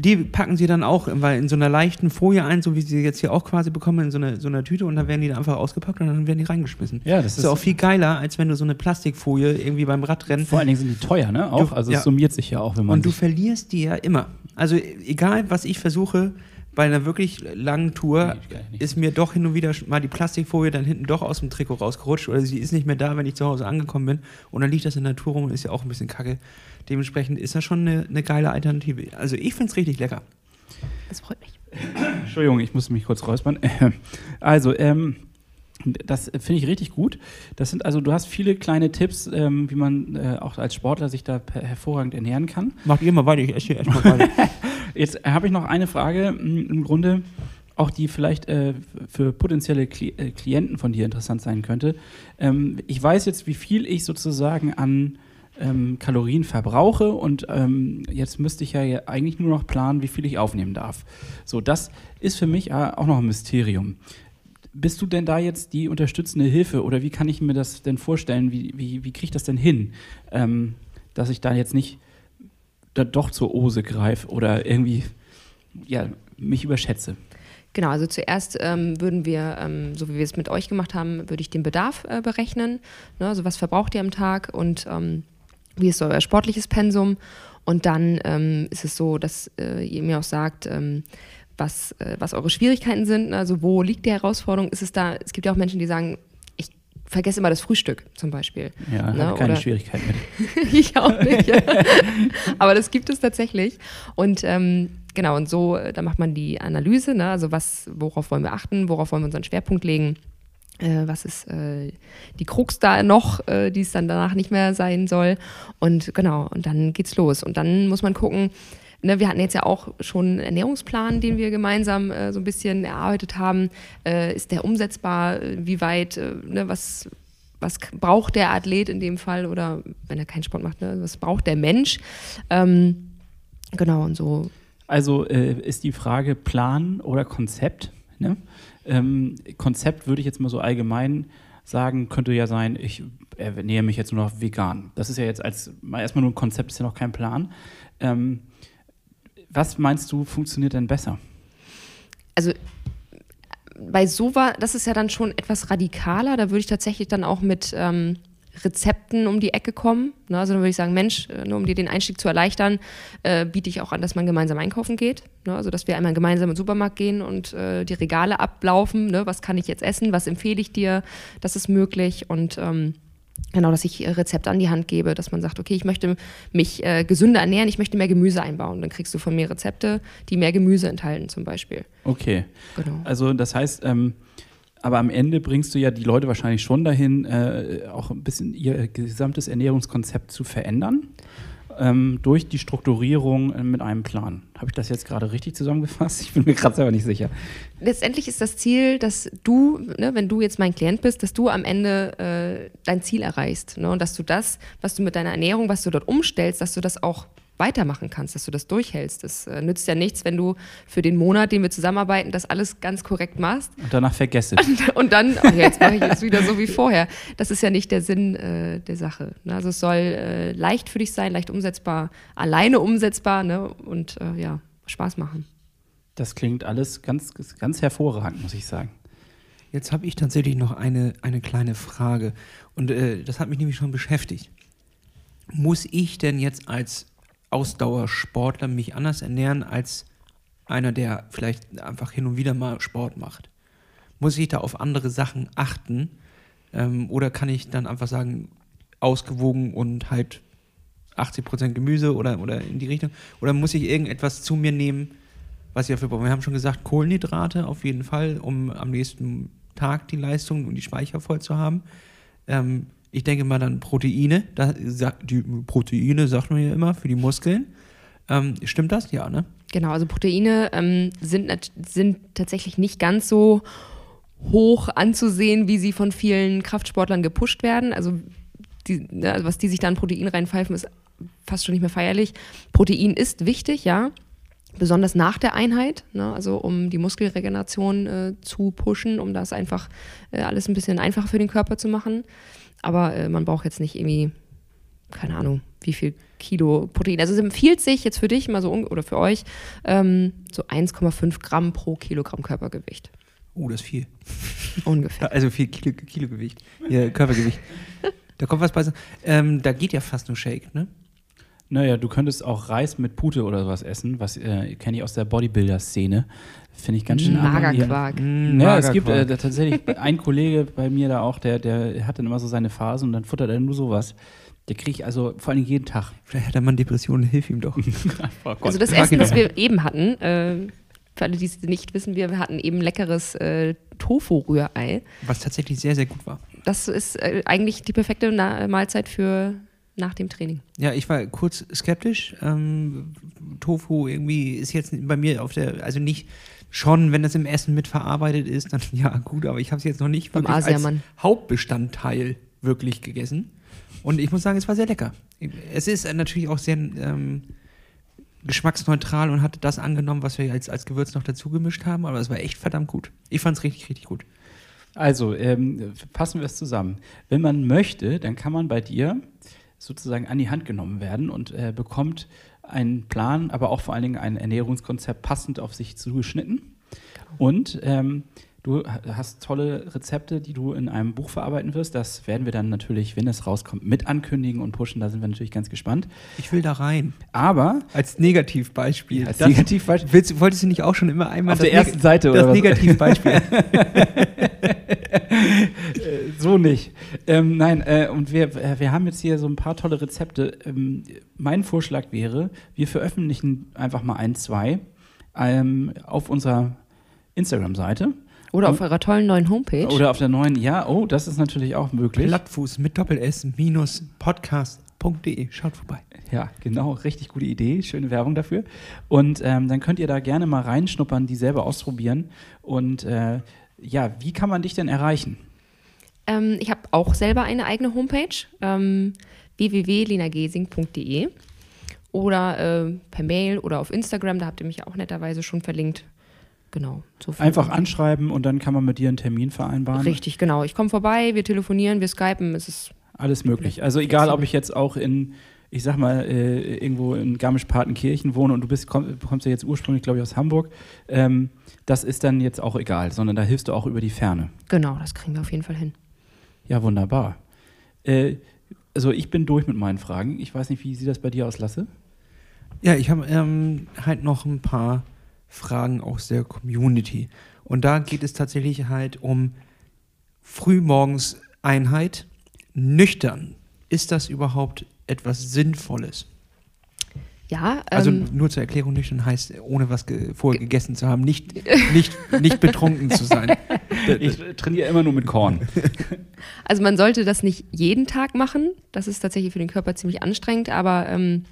S1: die packen sie dann auch weil in so einer leichten Folie ein, so wie sie jetzt hier auch quasi bekommen, in so einer, so einer Tüte und dann werden die da einfach ausgepackt und dann werden die reingeschmissen.
S2: Ja, das
S1: Das ist
S2: ist-
S1: auch viel geiler, als wenn du so eine Plastikfolie irgendwie beim Radrennen
S2: vor allen Dingen sind die teuer, ne? Auch,
S1: Du-
S2: also
S1: ja.
S2: es summiert sich ja auch, wenn man
S1: und du verlierst die ja immer. Also egal, was ich versuche, bei einer wirklich langen Tour
S2: Nee,
S1: ist mir doch hin und wieder mal die Plastikfolie dann hinten doch aus dem Trikot rausgerutscht oder sie ist nicht mehr da, wenn ich zu Hause angekommen bin und dann liegt das in der Tour rum und ist ja auch ein bisschen kacke. Dementsprechend ist das schon eine, eine geile Alternative. Also ich finde es richtig lecker.
S3: Das freut mich.
S2: Entschuldigung, ich muss mich kurz räuspern. Also, ähm, das finde ich richtig gut. Das sind also, du hast viele kleine Tipps, ähm, wie man äh, auch als Sportler sich da per- hervorragend ernähren kann.
S1: Macht ihr mal weiter, ich esse hier erstmal weiter.
S2: Jetzt habe ich noch eine Frage, im Grunde auch die vielleicht äh, für potenzielle Kli äh, Klienten von dir interessant sein könnte. Ähm, ich weiß jetzt, wie viel ich sozusagen an ähm, Kalorien verbrauche und ähm, jetzt müsste ich ja eigentlich nur noch planen, wie viel ich aufnehmen darf. So, das ist für mich äh, auch noch ein Mysterium. Bist du denn da jetzt die unterstützende Hilfe oder wie kann ich mir das denn vorstellen? Wie, wie, wie kriege ich das denn hin, ähm, dass ich da jetzt nicht da doch zur Ose greife oder irgendwie ja, mich überschätze?
S3: Genau, also zuerst ähm, würden wir, ähm, so wie wir es mit euch gemacht haben, würde ich den Bedarf äh, berechnen. Ne, also was verbraucht ihr am Tag und ähm, wie ist euer sportliches Pensum? Und dann ähm, ist es so, dass äh, ihr mir auch sagt, ähm, was, äh, was eure Schwierigkeiten sind. ne, Also wo liegt die Herausforderung? Ist es da, es gibt ja auch Menschen, die sagen, vergesse immer das Frühstück zum Beispiel.
S2: Ja,
S3: Ne,
S2: keine
S3: oder-
S2: Schwierigkeit mit.
S3: ich auch nicht. Aber das gibt es tatsächlich. Und ähm, genau, und so, äh, da macht man die Analyse, ne? also was, worauf wollen wir achten, worauf wollen wir unseren Schwerpunkt legen, äh, was ist äh, die Krux da noch, äh, die es dann danach nicht mehr sein soll. Und genau, und dann geht's los. Und dann muss man gucken, ne, wir hatten jetzt ja auch schon einen Ernährungsplan, den wir gemeinsam äh, so ein bisschen erarbeitet haben. Äh, ist der umsetzbar? Wie weit, äh, ne, was, was braucht der Athlet in dem Fall oder wenn er keinen Sport macht, ne, was braucht der Mensch? Ähm, genau, und so.
S2: Also äh, ist die Frage Plan oder Konzept? Ne? Ähm, Konzept würde ich jetzt mal so allgemein sagen, könnte ja sein, ich ernähre mich jetzt nur noch vegan. Das ist ja jetzt als erstmal nur ein Konzept, ist ja noch kein Plan. Ähm, was meinst du, funktioniert denn besser?
S3: Also bei sowas, das ist ja dann schon etwas radikaler, da würde ich tatsächlich dann auch mit ähm, Rezepten um die Ecke kommen. Ne? Also dann würde ich sagen, Mensch, äh, nur um dir den Einstieg zu erleichtern, äh, biete ich auch an, dass man gemeinsam einkaufen geht. Ne? Also dass wir einmal gemeinsam in den Supermarkt gehen und äh, die Regale ablaufen. Ne? Was kann ich jetzt essen? Was empfehle ich dir? Das ist möglich und ähm, Genau, dass ich Rezepte an die Hand gebe, dass man sagt, okay, ich möchte mich äh, gesünder ernähren, ich möchte mehr Gemüse einbauen. Dann kriegst du von mir Rezepte, die mehr Gemüse enthalten zum Beispiel.
S2: Okay. Genau. Also das heißt, ähm, aber am Ende bringst du ja die Leute wahrscheinlich schon dahin, äh, auch ein bisschen ihr gesamtes Ernährungskonzept zu verändern. Ähm, durch die Strukturierung äh, mit einem Plan. Habe ich das jetzt gerade richtig zusammengefasst? Ich bin mir gerade selber nicht sicher.
S3: Letztendlich ist das Ziel, dass du, ne, wenn du jetzt mein Klient bist, dass du am Ende äh, dein Ziel erreichst. Ne? Und dass du das, was du mit deiner Ernährung, was du dort umstellst, dass du das auch weitermachen kannst, dass du das durchhältst. Das äh, nützt ja nichts, wenn du für den Monat, den wir zusammenarbeiten, das alles ganz korrekt machst.
S2: Und danach vergesse.
S3: Und, und dann, oh, jetzt mache ich jetzt wieder so wie vorher. Das ist ja nicht der Sinn äh, der Sache. Ne? Also es soll äh, leicht für dich sein, leicht umsetzbar, alleine umsetzbar ne? und äh, ja, Spaß machen.
S2: Das klingt alles ganz, ganz hervorragend, muss ich sagen.
S1: Jetzt habe ich tatsächlich noch eine, eine kleine Frage. Und äh, das hat mich nämlich schon beschäftigt. Muss ich denn jetzt als Ausdauersportler mich anders ernähren als einer, der vielleicht einfach hin und wieder mal Sport macht? Muss ich da auf andere Sachen achten? Ähm, oder kann ich dann einfach sagen, ausgewogen und halt 80% Gemüse oder, oder in die Richtung? Oder muss ich irgendetwas zu mir nehmen, was ich dafür brauche? Wir haben schon gesagt, Kohlenhydrate auf jeden Fall, um am nächsten Tag die Leistung und die Speicher voll zu haben. Ähm, ich denke mal dann Proteine. Da, die Proteine sagt man ja immer für die Muskeln. Ähm, stimmt das? Ja, ne?
S3: Genau, also Proteine ähm, sind, sind tatsächlich nicht ganz so hoch anzusehen, wie sie von vielen Kraftsportlern gepusht werden. Also, die, ne, also was die sich da an Protein reinpfeifen, ist fast schon nicht mehr feierlich. Protein ist wichtig, ja. Besonders nach der Einheit, ne, also um die Muskelregeneration äh, zu pushen, um das einfach äh, alles ein bisschen einfacher für den Körper zu machen. Aber äh, man braucht jetzt nicht irgendwie, keine Ahnung, wie viel Kilo Protein. Also es empfiehlt sich jetzt für dich mal so oder für euch ähm, so 1,5 Gramm pro Kilogramm Körpergewicht.
S1: Oh, das ist viel.
S3: Ungefähr.
S1: Also viel Kilo, Kilogewicht. Ja, Körpergewicht. da kommt was bei. Ähm, da geht ja fast nur Shake, ne?
S2: Naja, du könntest auch Reis mit Pute oder sowas essen, was äh, kenne ich aus der Bodybuilder-Szene. Finde ich ganz schön
S3: Magerquark.
S2: Mm, ja, es gibt äh, tatsächlich ein Kollege bei mir da auch, der, der hat dann immer so seine Phasen und dann futtert er nur sowas. Der kriege ich also vor allem jeden Tag.
S1: Vielleicht hat er mal Depressionen, hilf ihm doch.
S3: oh also das Essen, das wir eben hatten, äh, für alle, die es nicht wissen, wir hatten eben leckeres äh, Tofu-Rührei.
S1: Was tatsächlich sehr, sehr gut war.
S3: Das ist äh, eigentlich die perfekte Na Mahlzeit für nach dem Training.
S1: Ja, ich war kurz skeptisch. Ähm, Tofu irgendwie ist jetzt bei mir auf der, also nicht schon, wenn das im Essen mitverarbeitet ist, dann ja gut, aber ich habe es jetzt noch nicht wirklich als Hauptbestandteil wirklich gegessen. Und ich muss sagen, es war sehr lecker. Es ist natürlich auch sehr ähm, geschmacksneutral und hatte das angenommen, was wir als, als Gewürz noch dazu gemischt haben, aber es war echt verdammt gut. Ich fand es richtig, richtig gut.
S2: Also, ähm, fassen wir es zusammen. Wenn man möchte, dann kann man bei dir sozusagen an die Hand genommen werden und äh, bekommt einen Plan, aber auch vor allen Dingen ein Ernährungskonzept passend auf sich zugeschnitten. Und ähm, du hast tolle Rezepte, die du in einem Buch verarbeiten wirst. Das werden wir dann natürlich, wenn es rauskommt, mit ankündigen und pushen. Da sind wir natürlich ganz gespannt.
S1: Ich will da rein.
S2: Aber
S1: als Negativbeispiel.
S2: Als das, Negativbeispiel.
S1: Willst, wolltest du nicht auch schon immer einmal
S2: auf der ersten Neg Seite
S1: oder das Negativbeispiel?
S2: so nicht. Ähm, nein, äh, und wir, äh, wir haben jetzt hier so ein paar tolle Rezepte. Ähm, mein Vorschlag wäre, wir veröffentlichen einfach mal ein, zwei ähm, auf unserer Instagram-Seite.
S3: Oder auf eurer tollen neuen Homepage.
S2: Oder auf der neuen, ja, oh, das ist natürlich auch möglich.
S1: Plattfuß mit Doppel-S minus Podcast.de. Schaut vorbei.
S2: Ja, genau, richtig gute Idee, schöne Werbung dafür. Und ähm, dann könnt ihr da gerne mal reinschnuppern, die selber ausprobieren. Und äh, ja, wie kann man dich denn erreichen?
S3: Ähm, ich habe auch selber eine eigene Homepage, ähm, www.linagesing.de oder äh, per Mail oder auf Instagram, da habt ihr mich auch netterweise schon verlinkt. Genau.
S2: So Einfach anschreiben und dann kann man mit dir einen Termin vereinbaren.
S3: Richtig, genau. Ich komme vorbei, wir telefonieren, wir skypen, es ist
S2: alles möglich. Also egal, ob ich jetzt auch in ich sag mal, äh, irgendwo in Garmisch-Partenkirchen wohne und du bist, komm, kommst ja jetzt ursprünglich, glaube ich, aus Hamburg, ähm, das ist dann jetzt auch egal, sondern da hilfst du auch über die Ferne.
S3: Genau, das kriegen wir auf jeden Fall hin.
S2: Ja, wunderbar. Äh, also ich bin durch mit meinen Fragen. Ich weiß nicht, wie sieht das bei dir aus, Lasse?
S1: Ja, ich habe ähm, halt noch ein paar Fragen aus der Community. Und da geht es tatsächlich halt um Frühmorgens Einheit, nüchtern. Ist das überhaupt etwas Sinnvolles.
S3: Ja,
S1: also ähm, nur zur Erklärung nüchtern heißt, ohne was ge vorher gegessen zu haben, nicht, nicht, nicht betrunken zu sein.
S2: Ich trainiere immer nur mit Korn.
S3: Also man sollte das nicht jeden Tag machen. Das ist tatsächlich für den Körper ziemlich anstrengend, aber ähm,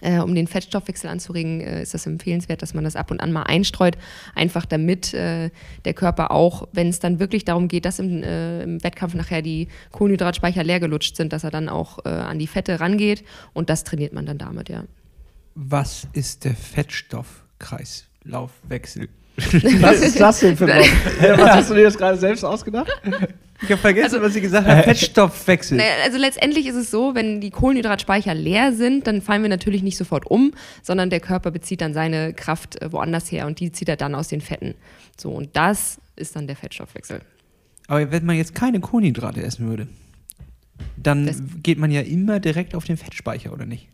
S3: äh, um den Fettstoffwechsel anzuregen, äh, ist das empfehlenswert, dass man das ab und an mal einstreut, einfach damit äh, der Körper auch, wenn es dann wirklich darum geht, dass im, im, Wettkampf nachher die Kohlenhydratspeicher leer gelutscht sind, dass er dann auch an die Fette rangeht und das trainiert man dann damit, ja.
S1: Was ist der Fettstoffkreislaufwechsel?
S2: Was ist das denn für ein Was hast du dir das gerade selbst ausgedacht?
S1: Ich habe vergessen, also, was sie gesagt hat. Fettstoffwechsel.
S3: Naja, also letztendlich ist es so, wenn die Kohlenhydratspeicher leer sind, dann fallen wir natürlich nicht sofort um, sondern der Körper bezieht dann seine Kraft äh, woanders her und die zieht er dann aus den Fetten. So, und das ist dann der Fettstoffwechsel.
S1: Aber wenn man jetzt keine Kohlenhydrate essen würde, dann das geht man ja immer direkt auf den Fettspeicher, oder nicht?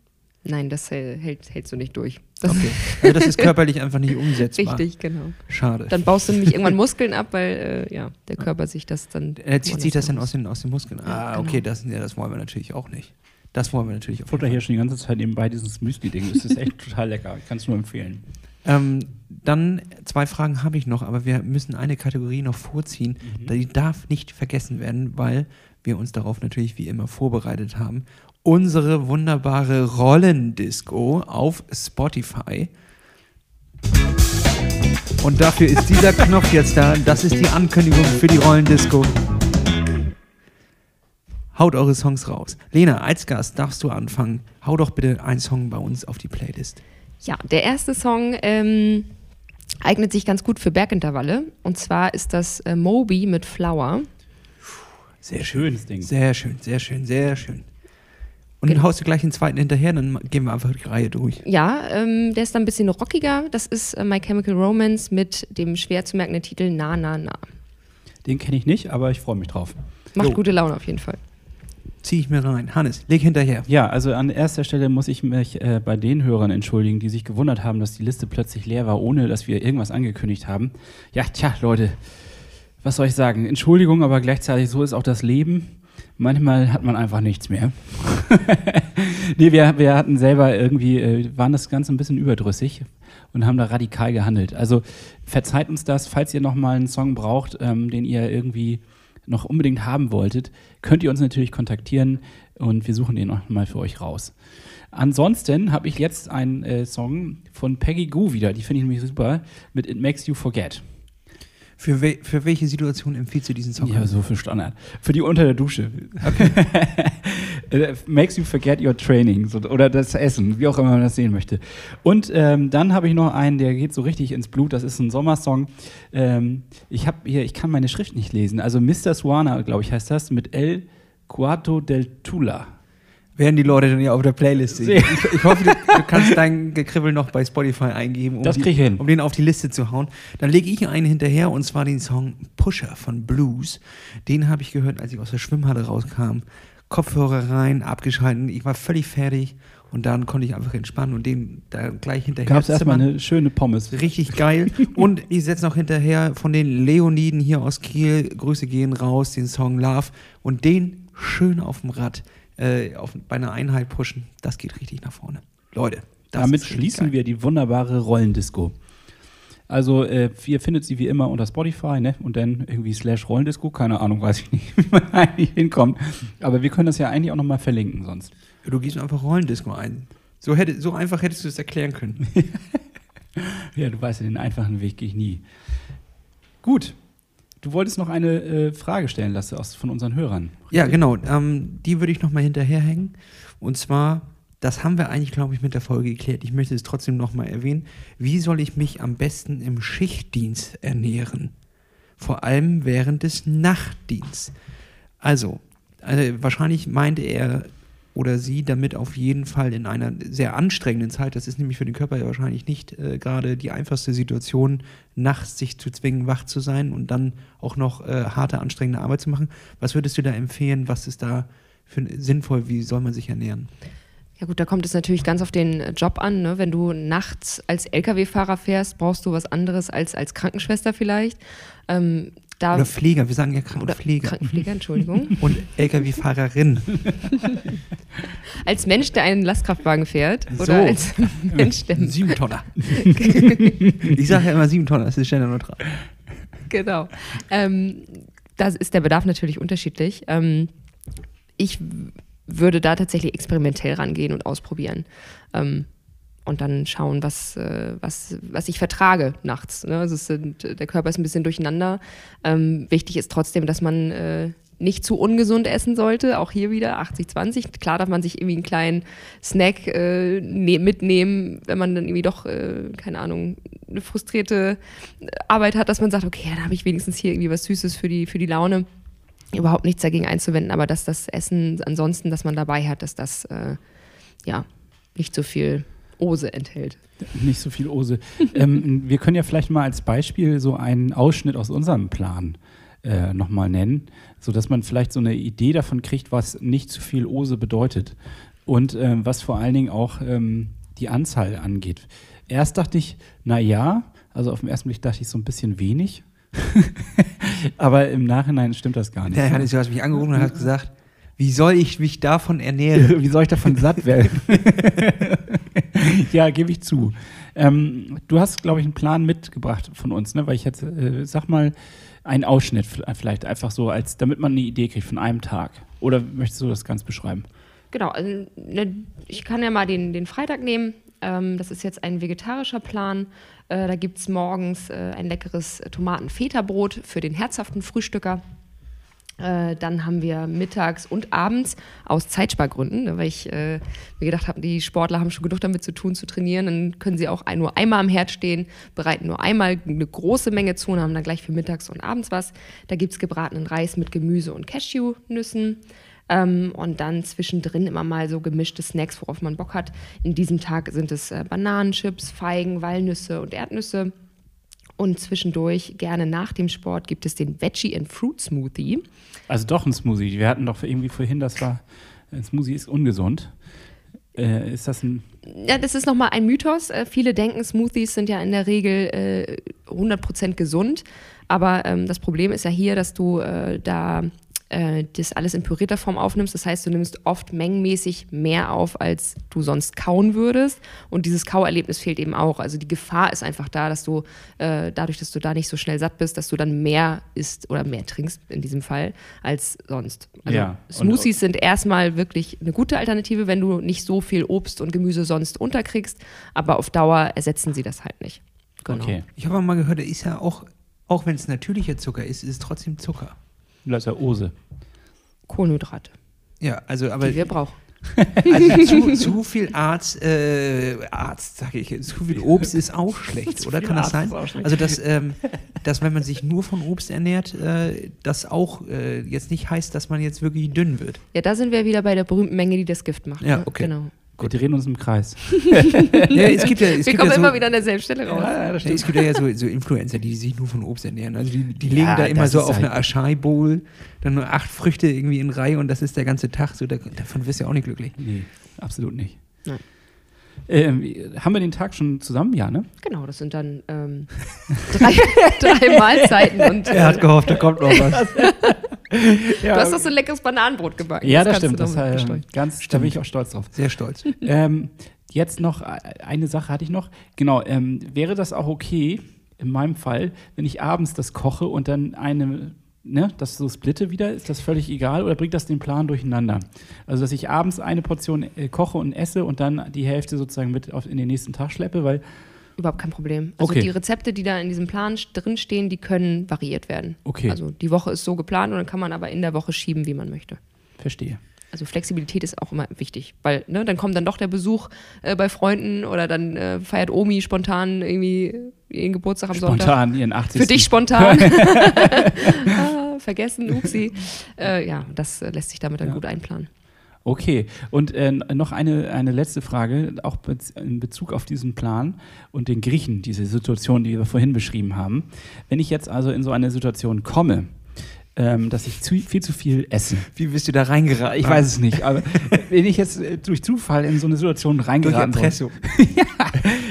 S3: Nein, das hält, hältst du nicht durch. Das
S1: okay. Also das ist körperlich einfach nicht umsetzbar.
S3: Richtig, genau.
S1: Schade.
S3: Dann baust du nämlich irgendwann Muskeln ab, weil äh, ja, der Körper sich das dann.
S1: Er zieht sich das dann aus den, aus den Muskeln. Ah, genau. okay, das, ja, das wollen wir natürlich auch nicht. Das wollen wir natürlich
S2: auch Futter hier schon die ganze Zeit nebenbei dieses Müsli-Ding. Das ist echt total lecker. Ich kann es nur empfehlen.
S1: Ähm, dann zwei Fragen habe ich noch, aber wir müssen eine Kategorie noch vorziehen. Mhm. Die darf nicht vergessen werden, weil wir uns darauf natürlich wie immer vorbereitet haben unsere wunderbare Rollendisco auf Spotify. Und dafür ist dieser Knopf jetzt da. Das ist die Ankündigung für die Rollendisco. Haut eure Songs raus. Lena, als Gast darfst du anfangen. Hau doch bitte einen Song bei uns auf die Playlist.
S3: Ja, der erste Song ähm, eignet sich ganz gut für Bergintervalle. Und zwar ist das äh, Moby mit Flower.
S1: Sehr schönes Ding. Sehr schön, sehr schön, sehr schön. Und dann haust du gleich den zweiten hinterher, dann gehen wir einfach die Reihe durch.
S3: Ja, ähm, der ist dann ein bisschen rockiger. Das ist äh, My Chemical Romance mit dem schwer zu merkenden Titel Na Na Na.
S2: Den kenne ich nicht, aber ich freue mich drauf.
S3: Macht so. gute Laune auf jeden Fall.
S1: Zieh ich mir rein. Hannes, leg hinterher.
S2: Ja, also an erster Stelle muss ich mich äh, bei den Hörern entschuldigen, die sich gewundert haben, dass die Liste plötzlich leer war, ohne dass wir irgendwas angekündigt haben. Ja, tja, Leute, was soll ich sagen? Entschuldigung, aber gleichzeitig so ist auch das Leben manchmal hat man einfach nichts mehr. nee, wir, wir hatten selber irgendwie, äh, waren das Ganze ein bisschen überdrüssig und haben da radikal gehandelt. Also verzeiht uns das, falls ihr nochmal einen Song braucht, ähm, den ihr irgendwie noch unbedingt haben wolltet, könnt ihr uns natürlich kontaktieren und wir suchen den auch mal für euch raus. Ansonsten habe ich jetzt einen äh, Song von Peggy Goo wieder, die finde ich nämlich super, mit It Makes You Forget.
S1: Für, we für welche Situation empfiehlst du diesen Song?
S2: Ja, so für Standard. Für die unter der Dusche. Okay. Äh, makes you forget your training so, oder das Essen, wie auch immer man das sehen möchte. Und ähm, dann habe ich noch einen, der geht so richtig ins Blut. Das ist ein Sommersong. Ähm, ich habe hier, ich kann meine Schrift nicht lesen. Also Mr. Swana, glaube ich, heißt das mit El Cuarto del Tula
S1: werden die Leute dann ja auf der Playlist sehen. Ich, ich, hoffe, du, du, kannst dein Gekribbel noch bei Spotify eingeben,
S2: um, die, hin.
S1: um den auf die Liste zu hauen. Dann lege ich einen hinterher und zwar den Song Pusher von Blues. Den habe ich gehört, als ich aus der Schwimmhalle rauskam. Kopfhörer rein, abgeschalten. Ich war völlig fertig und dann konnte ich einfach entspannen und den da gleich hinterher.
S2: Gab es erstmal eine schöne Pommes.
S1: Richtig geil. und ich setze noch hinterher von den Leoniden hier aus Kiel. Grüße gehen raus, den Song Love und den schön auf dem Rad äh, auf, bei einer Einheit pushen, das geht richtig nach vorne. Leute,
S2: damit schließen geil. wir die wunderbare Rollendisco. Also äh, ihr findet sie wie immer unter Spotify, ne? Und dann irgendwie slash Rollendisco, keine Ahnung, weiß ich nicht, wie man eigentlich hinkommt. Aber wir können das ja eigentlich auch nochmal verlinken sonst.
S1: Du gehst einfach Rollendisco ein. So, hätte, so einfach hättest du es erklären können.
S2: Ja, du weißt ja, den einfachen Weg gehe ich nie. Gut. Du wolltest noch eine äh, Frage stellen, Lasse, aus, von unseren Hörern.
S1: Ja, genau. Ähm, die würde ich noch mal hinterherhängen. Und zwar, das haben wir eigentlich, glaube ich, mit der Folge geklärt. Ich möchte es trotzdem noch mal erwähnen. Wie soll ich mich am besten im Schichtdienst ernähren? Vor allem während des Nachtdienstes. Also, also wahrscheinlich meinte er oder sie damit auf jeden Fall in einer sehr anstrengenden Zeit, das ist nämlich für den Körper ja wahrscheinlich nicht äh, gerade die einfachste Situation, nachts sich zu zwingen, wach zu sein und dann auch noch äh, harte, anstrengende Arbeit zu machen. Was würdest du da empfehlen? Was ist da für, sinnvoll? Wie soll man sich ernähren?
S3: Ja gut, da kommt es natürlich ganz auf den Job an. Ne? Wenn du nachts als Lkw-Fahrer fährst, brauchst du was anderes als als Krankenschwester vielleicht. Ähm, da
S1: Oder Pfleger, wir sagen ja Krankenpfleger.
S3: Krankenpfleger, Entschuldigung.
S1: und Lkw-Fahrerin.
S3: als Mensch, der einen Lastkraftwagen fährt
S1: So.
S3: oder als Mensch, der
S1: Sieben Tonner. ich sage ja immer sieben Tonner, das ist genderneutral.
S3: Genau. Ähm, da ist der Bedarf natürlich unterschiedlich. Ähm, ich würde da tatsächlich experimentell rangehen und ausprobieren. Ähm, und dann schauen, was, äh, was, was ich vertrage nachts. Ne? Also sind, der Körper ist ein bisschen durcheinander. Ähm, wichtig ist trotzdem, dass man äh, nicht zu ungesund essen sollte. Auch hier wieder 80-20. Klar darf man sich irgendwie einen kleinen Snack äh, ne mitnehmen, wenn man dann irgendwie doch, äh, keine Ahnung, eine frustrierte Arbeit hat, dass man sagt, okay, dann habe ich wenigstens hier irgendwie was Süßes für die, für die Laune. Überhaupt nichts dagegen einzuwenden, aber dass das Essen ansonsten, das man dabei hat, dass das äh, ja nicht so viel Ose enthält.
S2: Nicht so viel Ose. ähm, wir können ja vielleicht mal als Beispiel so einen Ausschnitt aus unserem Plan äh, nochmal nennen, sodass man vielleicht so eine Idee davon kriegt, was nicht zu viel Ose bedeutet und ähm, was vor allen Dingen auch ähm, die Anzahl angeht. Erst dachte ich, na ja, also auf den ersten Blick dachte ich so ein bisschen wenig, aber im Nachhinein stimmt das gar nicht.
S1: Der Hannes, du hast mich angerufen und hast gesagt, wie soll ich mich davon ernähren?
S2: Wie soll ich davon satt werden? ja, gebe ich zu. Ähm, du hast, glaube ich, einen Plan mitgebracht von uns, ne? Weil ich jetzt, äh, sag mal, einen Ausschnitt v- vielleicht einfach so, als damit man eine Idee kriegt von einem Tag. Oder möchtest du das ganz beschreiben?
S3: Genau, also, ne, ich kann ja mal den, den Freitag nehmen. Ähm, das ist jetzt ein vegetarischer Plan. Äh, da gibt es morgens äh, ein leckeres Tomaten-Feta-Brot für den herzhaften Frühstücker. Äh, dann haben wir mittags und abends aus Zeitspargründen, ne, weil ich äh, mir gedacht habe, die Sportler haben schon genug damit zu tun, zu trainieren. Dann können sie auch nur einmal am Herd stehen, bereiten nur einmal eine große Menge zu und haben dann gleich für mittags und abends was. Da gibt es gebratenen Reis mit Gemüse und Cashewnüssen. Ähm, und dann zwischendrin immer mal so gemischte Snacks, worauf man Bock hat. In diesem Tag sind es äh, Bananenchips, Feigen, Walnüsse und Erdnüsse. Und zwischendurch, gerne nach dem Sport, gibt es den Veggie and Fruit Smoothie.
S2: Also doch ein Smoothie. Wir hatten doch irgendwie vorhin, das war, ein Smoothie ist ungesund. Äh, ist das ein,
S3: Ja, das ist nochmal ein Mythos. Äh, viele denken, Smoothies sind ja in der Regel äh, 100% gesund. Aber ähm, das Problem ist ja hier, dass du äh, da äh, das alles in pürierter Form aufnimmst. Das heißt, du nimmst oft mengenmäßig mehr auf, als du sonst kauen würdest. Und dieses Kauerlebnis fehlt eben auch. Also die Gefahr ist einfach da, dass du äh, dadurch, dass du da nicht so schnell satt bist, dass du dann mehr isst oder mehr trinkst in diesem Fall als sonst. Also
S2: Ja, und-
S3: Smoothies sind erstmal wirklich eine gute Alternative, wenn du nicht so viel Obst und Gemüse sonst unterkriegst. Aber auf Dauer ersetzen sie das halt nicht. Genau.
S2: okay.
S1: Ich habe mal gehört, da ist ja auch, auch wenn es natürlicher Zucker ist, ist es trotzdem Zucker.
S2: Das ist ja Ose.
S3: Kohlenhydrate,
S1: Ja, also aber
S3: die wir brauchen.
S1: also zu, zu viel Arzt, äh, Arzt sage ich, zu viel Obst ist auch schlecht, oder? Kann das
S2: Arzt
S1: sein?
S2: ist auch schlecht.
S1: Also dass, ähm, dass wenn man sich nur von Obst ernährt, äh, das auch äh, jetzt nicht heißt, dass man jetzt wirklich dünn wird.
S3: Ja, da sind wir wieder bei der berühmten Menge, die das Gift macht.
S1: Ja,
S3: ne?
S1: okay.
S3: Genau.
S2: Wir drehen uns im Kreis.
S1: Ja, es gibt ja, es
S3: Wir
S1: gibt
S3: kommen
S1: ja so,
S3: immer wieder an derselben Stelle raus.
S1: Ja, es gibt ja so, so Influencer, die sich nur von Obst ernähren. Also die, die legen
S2: Ja,
S1: da immer so auf
S2: halt-
S1: eine Acai Bowl, dann nur acht Früchte irgendwie in Reihe und das ist der ganze Tag. So, da, davon wirst du ja auch nicht glücklich.
S2: Nee, absolut nicht.
S3: Nein.
S2: Ähm, haben wir den Tag schon zusammen? Ja, ne?
S3: Genau, das sind dann ähm, drei, drei Mahlzeiten. Und
S1: Er hat gehofft, da kommt noch was.
S3: du hast doch so ein leckeres Bananenbrot gebacken.
S2: Ja, das,
S3: kannst
S2: stimmt.
S3: du
S2: Das, äh, ganz, da bin ich auch stolz drauf.
S1: Sehr stolz.
S2: ähm, jetzt noch äh, eine Sache hatte ich noch. Genau, ähm, wäre das auch okay, in meinem Fall, wenn ich abends das koche und dann eine, ne, das so splitte wieder, ist das völlig egal oder bringt das den Plan durcheinander? Also, dass ich abends eine Portion äh, koche und esse und dann die Hälfte sozusagen mit auf, in den nächsten Tag schleppe, weil
S3: Überhaupt kein Problem. Also
S2: Okay.
S3: die Rezepte, die da in diesem Plan drinstehen, die können variiert werden.
S2: Okay.
S3: Also die Woche ist so geplant und dann kann man aber in der Woche schieben, wie man möchte.
S2: verstehe.
S3: Also Flexibilität ist auch immer wichtig, weil ne, dann kommt dann doch der Besuch äh, bei Freunden oder dann äh, feiert Omi spontan irgendwie ihren Geburtstag am Sonntag.
S2: Spontan ihren 80.
S3: Für dich spontan. ah, vergessen, upsi. Äh, ja, das äh, lässt sich damit dann
S2: Ja.
S3: gut einplanen.
S2: Okay, und äh, noch eine, eine letzte Frage, auch in Bezug auf diesen Plan und den Griechen, diese Situation, die wir vorhin beschrieben haben. Wenn ich jetzt also in so eine Situation komme, ähm, dass ich zu, viel zu viel esse,
S1: Wie bist du da reingeraten?
S2: ich weiß es nicht, aber wenn ich jetzt äh, durch Zufall in so eine Situation
S1: Durch
S2: reingeraten bin,
S1: Impressum.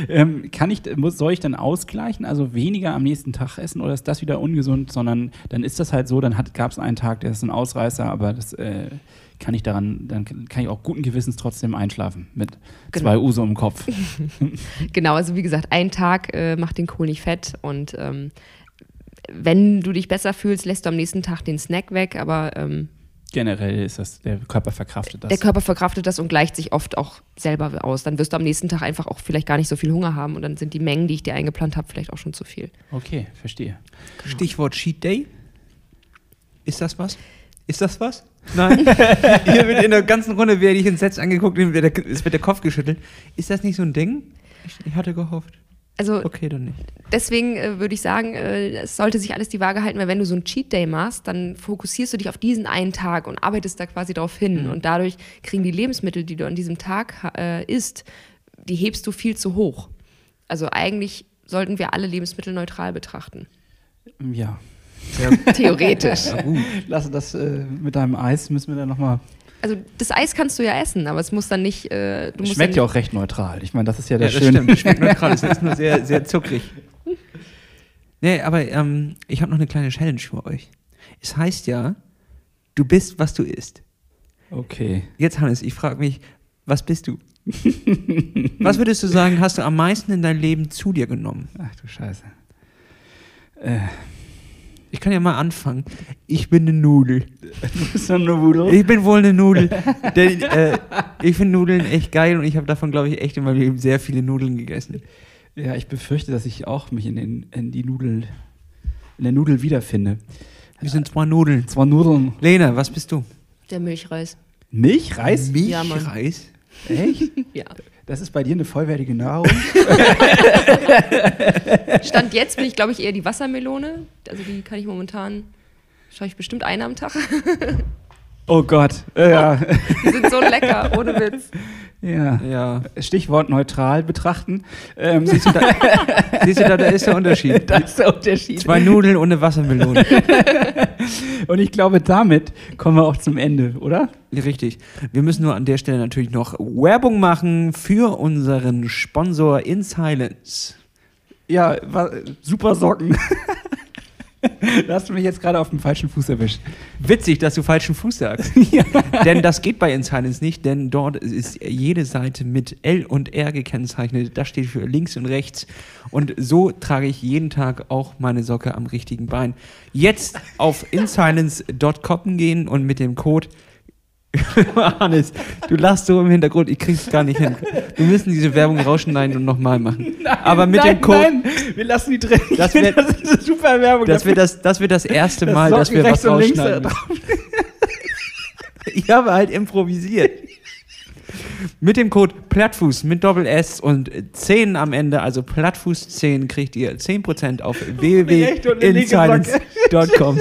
S2: ähm, kann ich, muss, soll ich dann ausgleichen, also weniger am nächsten Tag essen oder ist das wieder ungesund, sondern dann ist das halt so, dann gab es einen Tag, der ist ein Ausreißer, aber das äh, kann ich daran, dann kann ich auch guten Gewissens trotzdem einschlafen mit
S3: Genau.
S2: zwei Uso im Kopf.
S3: Genau, also wie gesagt, ein Tag äh, macht den Kohl nicht fett und ähm, wenn du dich besser fühlst, lässt du am nächsten Tag den Snack weg, aber ähm,
S2: Generell ist das, der Körper verkraftet das.
S3: der Körper verkraftet das und gleicht sich oft auch selber aus. Dann wirst du am nächsten Tag einfach auch vielleicht gar nicht so viel Hunger haben und dann sind die Mengen, die ich dir eingeplant habe, vielleicht auch schon zu viel.
S2: okay, verstehe.
S1: Stichwort Cheat Day. Ist das was? Ist das was? Nein. Hier wird in der ganzen Runde werde ich entsetzt angeguckt, es wird der- es wird der Kopf geschüttelt. Ist das nicht so ein Ding? Ich, ich hatte gehofft.
S3: Also
S1: Okay, dann nicht.
S3: deswegen äh, würde ich sagen, äh, es sollte sich alles die Waage halten, weil wenn du so einen Cheat Day machst, dann fokussierst du dich auf diesen einen Tag und arbeitest da quasi darauf hin. Und dadurch kriegen die Lebensmittel, die du an diesem Tag äh, isst, die hebst du viel zu hoch. Also eigentlich sollten wir alle Lebensmittel neutral betrachten.
S2: Ja.
S3: Theoretisch.
S2: Lass das äh, mit deinem Eis, müssen wir dann nochmal.
S3: Also das Eis kannst du ja essen, aber es muss dann nicht. Äh, du musst
S2: Schmeckt ja auch recht neutral. Ich meine, das ist ja
S1: Ja,
S2: das Schöne.
S1: stimmt. Schmeckt neutral. Es ist nur sehr, sehr zuckrig. Nee, aber ähm, ich habe noch eine kleine Challenge für euch. Es heißt ja, du bist, was du isst.
S2: Okay.
S1: Jetzt, Hannes, ich frage mich, was bist du? was würdest du sagen, hast du am meisten in dein Leben zu dir genommen?
S2: Ach du Scheiße. Äh,
S1: Ich kann ja mal anfangen. Ich bin eine Nudel.
S2: du bist so eine Nudel.
S1: Ich bin wohl eine Nudel. Denn, äh, ich finde Nudeln echt geil und ich habe davon, glaube ich, echt in meinem Leben sehr viele Nudeln gegessen.
S2: Ja, ich befürchte, dass ich auch mich in, den, in die Nudel, in der Nudel wiederfinde.
S1: Wir sind zwei Nudeln.
S2: Zwar Nudeln.
S1: Lena, was bist du?
S3: Der Milchreis.
S2: Milch, Reis?
S3: Ja, Mann.
S1: Milchreis?
S2: Echt?
S3: Ja.
S2: Das ist bei dir eine vollwertige Nahrung?
S3: Stand jetzt bin ich, glaube ich, eher die Wassermelone. Also die kann ich momentan. Schaue ich bestimmt eine am Tag.
S2: Oh Gott. Ja.
S3: Die sind so lecker, ohne Witz.
S2: ja.
S1: Ja.
S2: Stichwort neutral betrachten. Ähm,
S1: Siehst du, da, siehst du da, da ist der Unterschied.
S2: das ist der Unterschied.
S1: Zwei Nudeln eine Wassermelone.
S2: Und ich glaube, damit kommen wir auch zum Ende, oder?
S1: Richtig. Wir müssen nur an der Stelle natürlich noch Werbung machen für unseren Sponsor In Silence.
S2: Ja, super Socken. da hast du mich jetzt gerade auf dem falschen Fuß erwischt.
S1: Witzig, dass du falschen Fuß sagst. denn das geht bei In Silence nicht, denn dort ist jede Seite mit L und R gekennzeichnet. Das steht für links und rechts. Und so trage ich jeden Tag auch meine Socke am richtigen Bein. Jetzt auf insilence.com gehen und mit dem Code Hannes, du lachst so im Hintergrund, ich krieg's gar nicht hin. Wir müssen diese Werbung rausschneiden und nochmal machen. Aber mit
S2: nein,
S1: dem Code,
S2: Nein, wir lassen die drin.
S1: Das
S2: finde, das ist eine super Werbung.
S1: das wird das, das wird das erste Mal, dass wir was rausschneiden. Ich habe halt improvisiert. Mit dem Code Plattfuß mit Doppel S und 10 am Ende, also Plattfuß 10, kriegt ihr 10% auf www.insilence.com.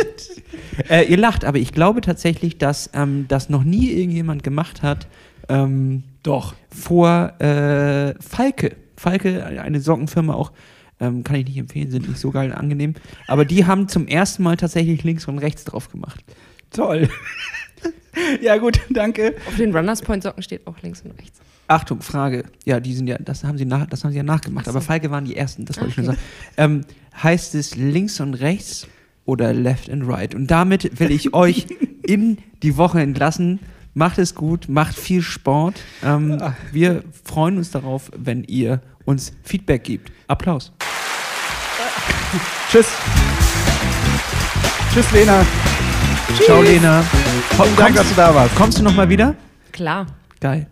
S1: äh, ihr lacht, aber ich glaube tatsächlich, dass ähm, das noch nie irgendjemand gemacht hat ähm,
S2: Doch.
S1: vor äh, Falke. Falke, eine Sockenfirma auch, ähm, kann ich nicht empfehlen, sind nicht so geil angenehm. Aber die haben zum ersten Mal tatsächlich links und rechts drauf gemacht.
S2: Toll. ja, gut, danke.
S3: Auf den Runners Point Socken steht auch links und rechts.
S1: Achtung, Frage. Ja, die sind ja, das haben sie, nach, das haben sie ja nachgemacht.
S3: Ach so.
S1: Aber Falke waren die ersten, das wollte ich
S3: Okay.
S1: nur sagen. Ähm, heißt es links und rechts oder left and right? Und damit will ich euch in die Woche entlassen. Macht es gut, macht viel Sport. Ähm, wir freuen uns darauf, wenn ihr uns Feedback gibt. Applaus.
S2: Tschüss. Tschüss, Lena.
S1: Ciao, Lena.
S2: Vielen Dank, dass du da warst.
S1: Kommst du noch mal wieder?
S3: Klar.
S1: Geil.